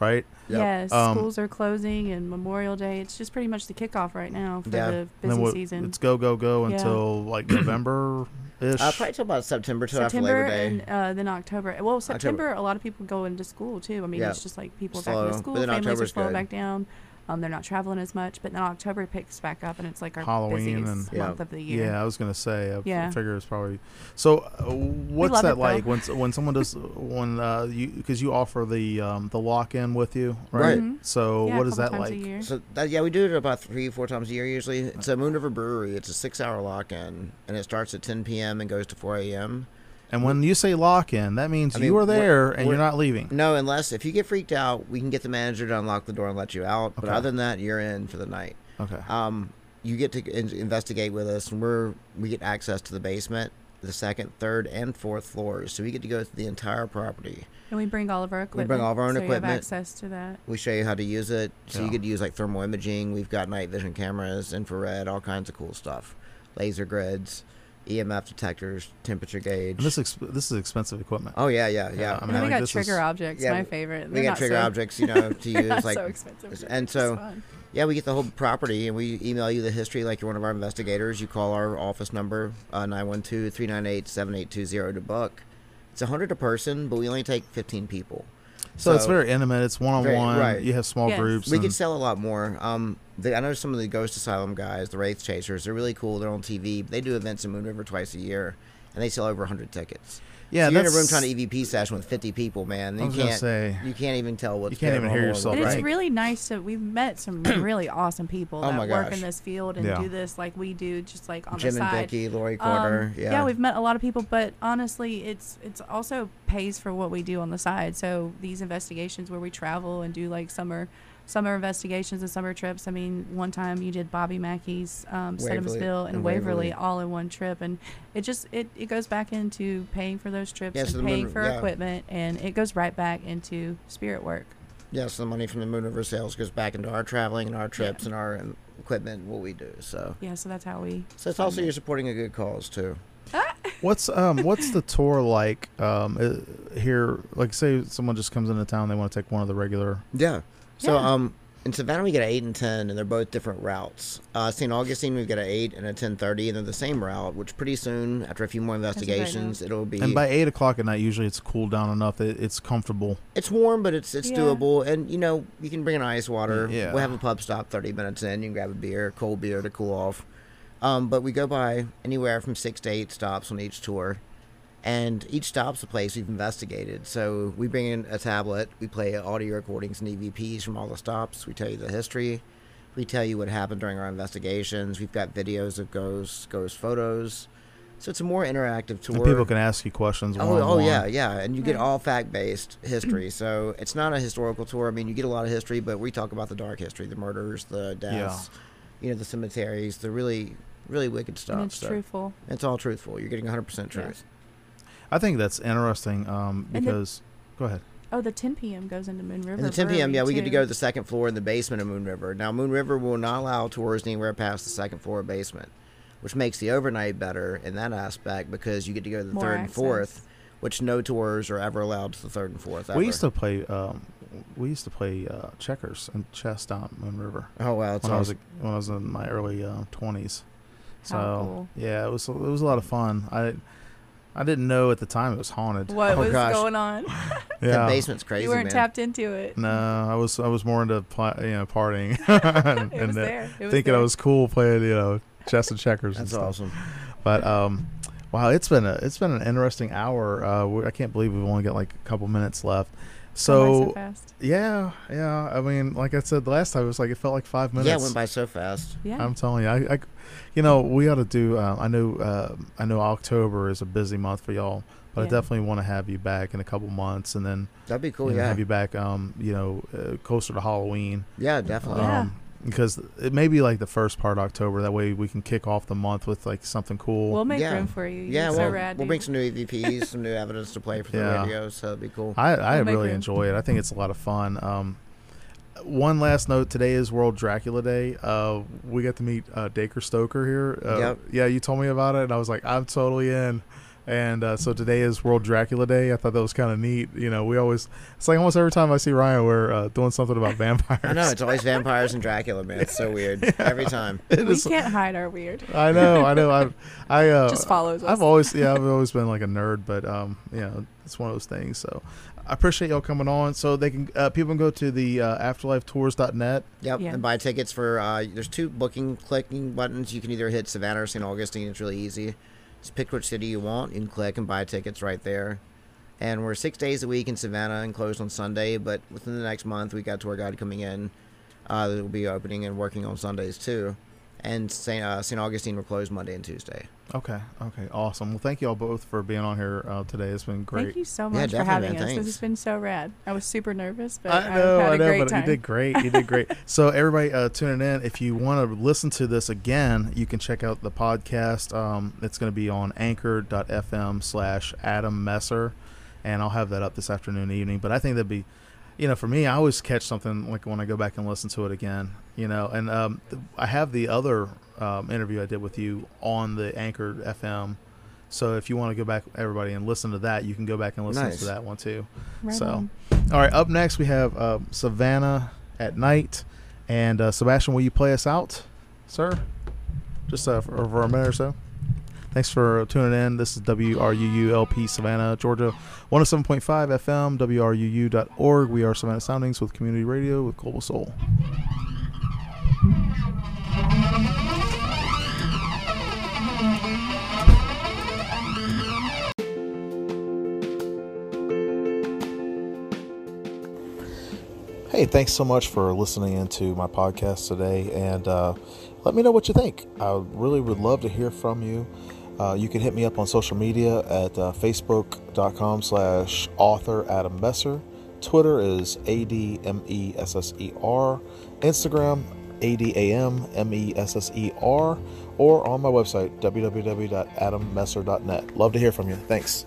right? Yep. Yes, Um, schools are closing and Memorial Day. It's just pretty much the kickoff right now for Yeah. the And busy then what- season. It's go go go Yeah. until like November ish. Uh, probably till about September, till after Labor Day. and uh, then October. Well, September, a lot of people go into school too. I mean, Yeah. it's just like people Slow, back but to school, then families are October's slowing good. back down. Um, they're not traveling as much, but then October picks back up, and it's like our Halloween busiest and- Yeah. month of the year. Yeah, I was gonna say. I Yeah. figure it's probably. So, uh, what's that like when when someone does when uh you because you offer the um the lock in with you, right? Right. Mhm. So Yeah, what a is that times like? A year. So that, yeah, we do it about three, four times a year usually. It's a Moon River Brewery. It's a six-hour lock-in, and it starts at 10 p.m. and goes to 4 a.m. And when you say lock in, that means I mean, you are we're- there and we're- you're not leaving. No, unless if you get freaked out, we can get the manager to unlock the door and let you out. But other than that, you're in for the night. Okay. Um, you get to in- investigate with us, and we're we get access to the basement, the second, third, and fourth floors. So we get to go through the entire property. And we bring all of our equipment. We bring all of our own so You equipment. have access to that. We show you how to use it. So Yeah. you get to use like thermal imaging. We've got night vision cameras, infrared, all kinds of cool stuff, laser grids. EMF detectors, temperature gauge. And this ex- this is expensive equipment. oh yeah, yeah, yeah. I mean, then we like, got this trigger is- objects, Yeah, my favorite. we They're got trigger so- objects, you know, to use not like so expensive. and so fun. yeah, we get the whole property and we email you the history like you're one of our investigators. You call our office number uh, 912-398-7820 to book. It's a hundred a person, but we only take fifteen people. So, it's very intimate. It's one on one. right. You have small Yes. groups. We and- could sell a lot more. Um, the, I know some of the Ghost Asylum guys, the Wraith Chasers. They're really cool. They're on TV. They do events in Moon River twice a year, and they sell over 100 tickets. Yeah, so you're in a room trying to EVP session with 50 people, man. I You was can't. say- you can't even tell what's going on. You can't even hear yourself, what's And it's really nice to we've met some really awesome people Oh that work in this field and Yeah. do this like we do, just like on Jim the and side. Vicky, Lori Um, Carter. yeah. we've met a lot of people, but honestly, it's it's also pays for what we do on the side. So these investigations where we travel and do like summer summer investigations and summer trips. I mean, one time you did Bobby Mackey's um, Waverly- Sedamsville and and Waverly. Waverly. all in one trip, and it just it, it goes back into paying for those trips Yeah, so and paying Moon- for yeah. equipment, and it goes right back into spirit work. yeah, so the money from the Moon River sales goes back into our traveling and our trips and our um, equipment and what we do. So, Yeah, so that's how we. so it's also you're supporting a good cause too. What's um what's the tour like um uh, here? Like, say someone just comes into town, they want to take one of the regular. Yeah. So Yeah. um in Savannah we get an eight and ten and they're both different routes. Uh St. Augustine we've got an eight and a ten thirty and they're the same route, which pretty soon after a few more very investigations it'll be And by eight o'clock at night, usually it's cooled down enough that it's comfortable. it's warm but it's it's Yeah. doable and you know, you can bring an ice water. Yeah. We'll have a pub stop thirty minutes in, you can grab a beer, cold beer to cool off. Um, but we go by anywhere from six to eight stops on each tour. And each stop's a place we've investigated. So we bring in a tablet, we play audio recordings and EVPs from all the stops, we tell you the history, we tell you what happened during our investigations. We've got videos of ghosts, ghost photos. So it's a more interactive tour. And people can ask you questions. Oh, oh one-on-one. yeah, yeah, and you get all fact-based history. so it's not a historical tour. I mean, you get a lot of history, but we talk about the dark history, the murders, the deaths, you know, the cemeteries, the really, really wicked stuff. And it's so truthful. It's all truthful. You're getting 100% Yeah. truth. I think that's interesting um, And the- because. go ahead. Oh, the 10 p.m. goes into Moon River. And the 10 p.m., Brewery, yeah, we get to go to the second floor in the basement of Moon River. Now, Moon River will not allow tours anywhere past the second floor basement, which makes the overnight better in that aspect because you get to go to the More third and fourth, which no tours are ever allowed to the third and fourth. Ever. We used to play. Um, we used to play uh, checkers and chess down Moon River Oh wow, it's when I was a, when I was in my early uh, twenties. so cool. yeah, it was it was a lot of fun. I I didn't know at the time it was haunted. What Oh, was gosh. going on? The basement's crazy, you weren't man. tapped into it. No, I was I was more into pla- you know partying and, It was uh, there. It was thinking I was cool playing you know chess and checkers. and That's stuff. awesome. But um, wow, it's been a it's been an interesting hour. Uh, we, I can't believe we've only got like a couple minutes left. Gone by So, so fast. yeah, yeah. I mean, like I said the last time, it was like it felt like five minutes. Yeah, it went by so fast. Yeah. I'm telling you, I, I you know, we ought to do. Uh, I know, uh, I know, October is a busy month for y'all, but I definitely want to have you back in a couple months, and then That'd be cool. you know, yeah. have you back. Um, you know, uh, closer to Halloween. yeah, definitely. Yeah. Because it may be like the first part of October. That way we can kick off the month with like something cool. we'll make yeah. room for you. yeah, You're well, so rad, we'll dude. bring some new EVPs, some new evidence to play for the Yeah. radio, so it'd be cool. I, I We'll really enjoy it. I think it's a lot of fun. Um, one last note: today is World Dracula Day. Uh, we got to meet uh, Dacre Stoker here. Uh, Yep. Yeah, you told me about it, and I was like, I'm totally in. And uh, so today is World Dracula Day. I thought that was kind of neat. You know, we always it's like almost every time I see Ryan, we're uh, doing something about vampires. I know it's always vampires and Dracula, man. It's so weird every time. It we is- can't hide our weird. I know, I know. I, I uh, Just follows us. I've always, yeah, I've always been like a nerd, but um, you know, it's one of those things. So I appreciate y'all coming on. So they can, uh, people can go to the uh, afterlifetours.net. Yep, Yeah. and buy tickets for. Uh, there's two booking clicking buttons. You can either hit Savannah or St. Augustine. It's really easy. Just pick which city you want. You can click and buy tickets right there. And we're six days a week in Savannah and closed on Sunday. But within the next month, we got tour guide coming in. Uh, that will be opening and working on Sundays too. And St. Uh, St. Augustine will close Monday and Tuesday. Okay, okay, awesome. Well, thank you all both for being on here uh, today. It's been great. Thank you so Yeah, much for having man. us. This has been so rad. I was super nervous, but I know, I've had I a know, great but time. you did great. You did great. so, everybody uh, tuning in, if you want to listen to this again, you can check out the podcast. Um, it's going to be on anchor.fm slash Adam Messer, and I'll have that up this afternoon, evening. But I think that'd be, you know, for me, I always catch something like when I go back and listen to it again. You know, and um, th- I have the other um, interview I did with you on the Anchor FM. So if you want to go back, everybody, and listen to that, you can go back and listen Nice. to that one too. Right so, on. all right, up next we have uh, Savannah at night, and uh, Sebastian, will you play us out, sir? Just uh, for, for a minute or so. Thanks for tuning in. This is WRUULP Savannah, Georgia, 107.5 FM, WRUU.org. We are Savannah Soundings with community radio with Global Soul. Hey, thanks so much for listening into my podcast today, and uh, let me know what you think. I really would love to hear from you. Uh, you can hit me up on social media at uh, facebook.com slash author Adam Messer. Twitter is A-D-M-E-S-S-E-R. Instagram, A-D-A-M-M-E-S-S-E-R. Or on my website, www.adammesser.net. Love to hear from you. Thanks.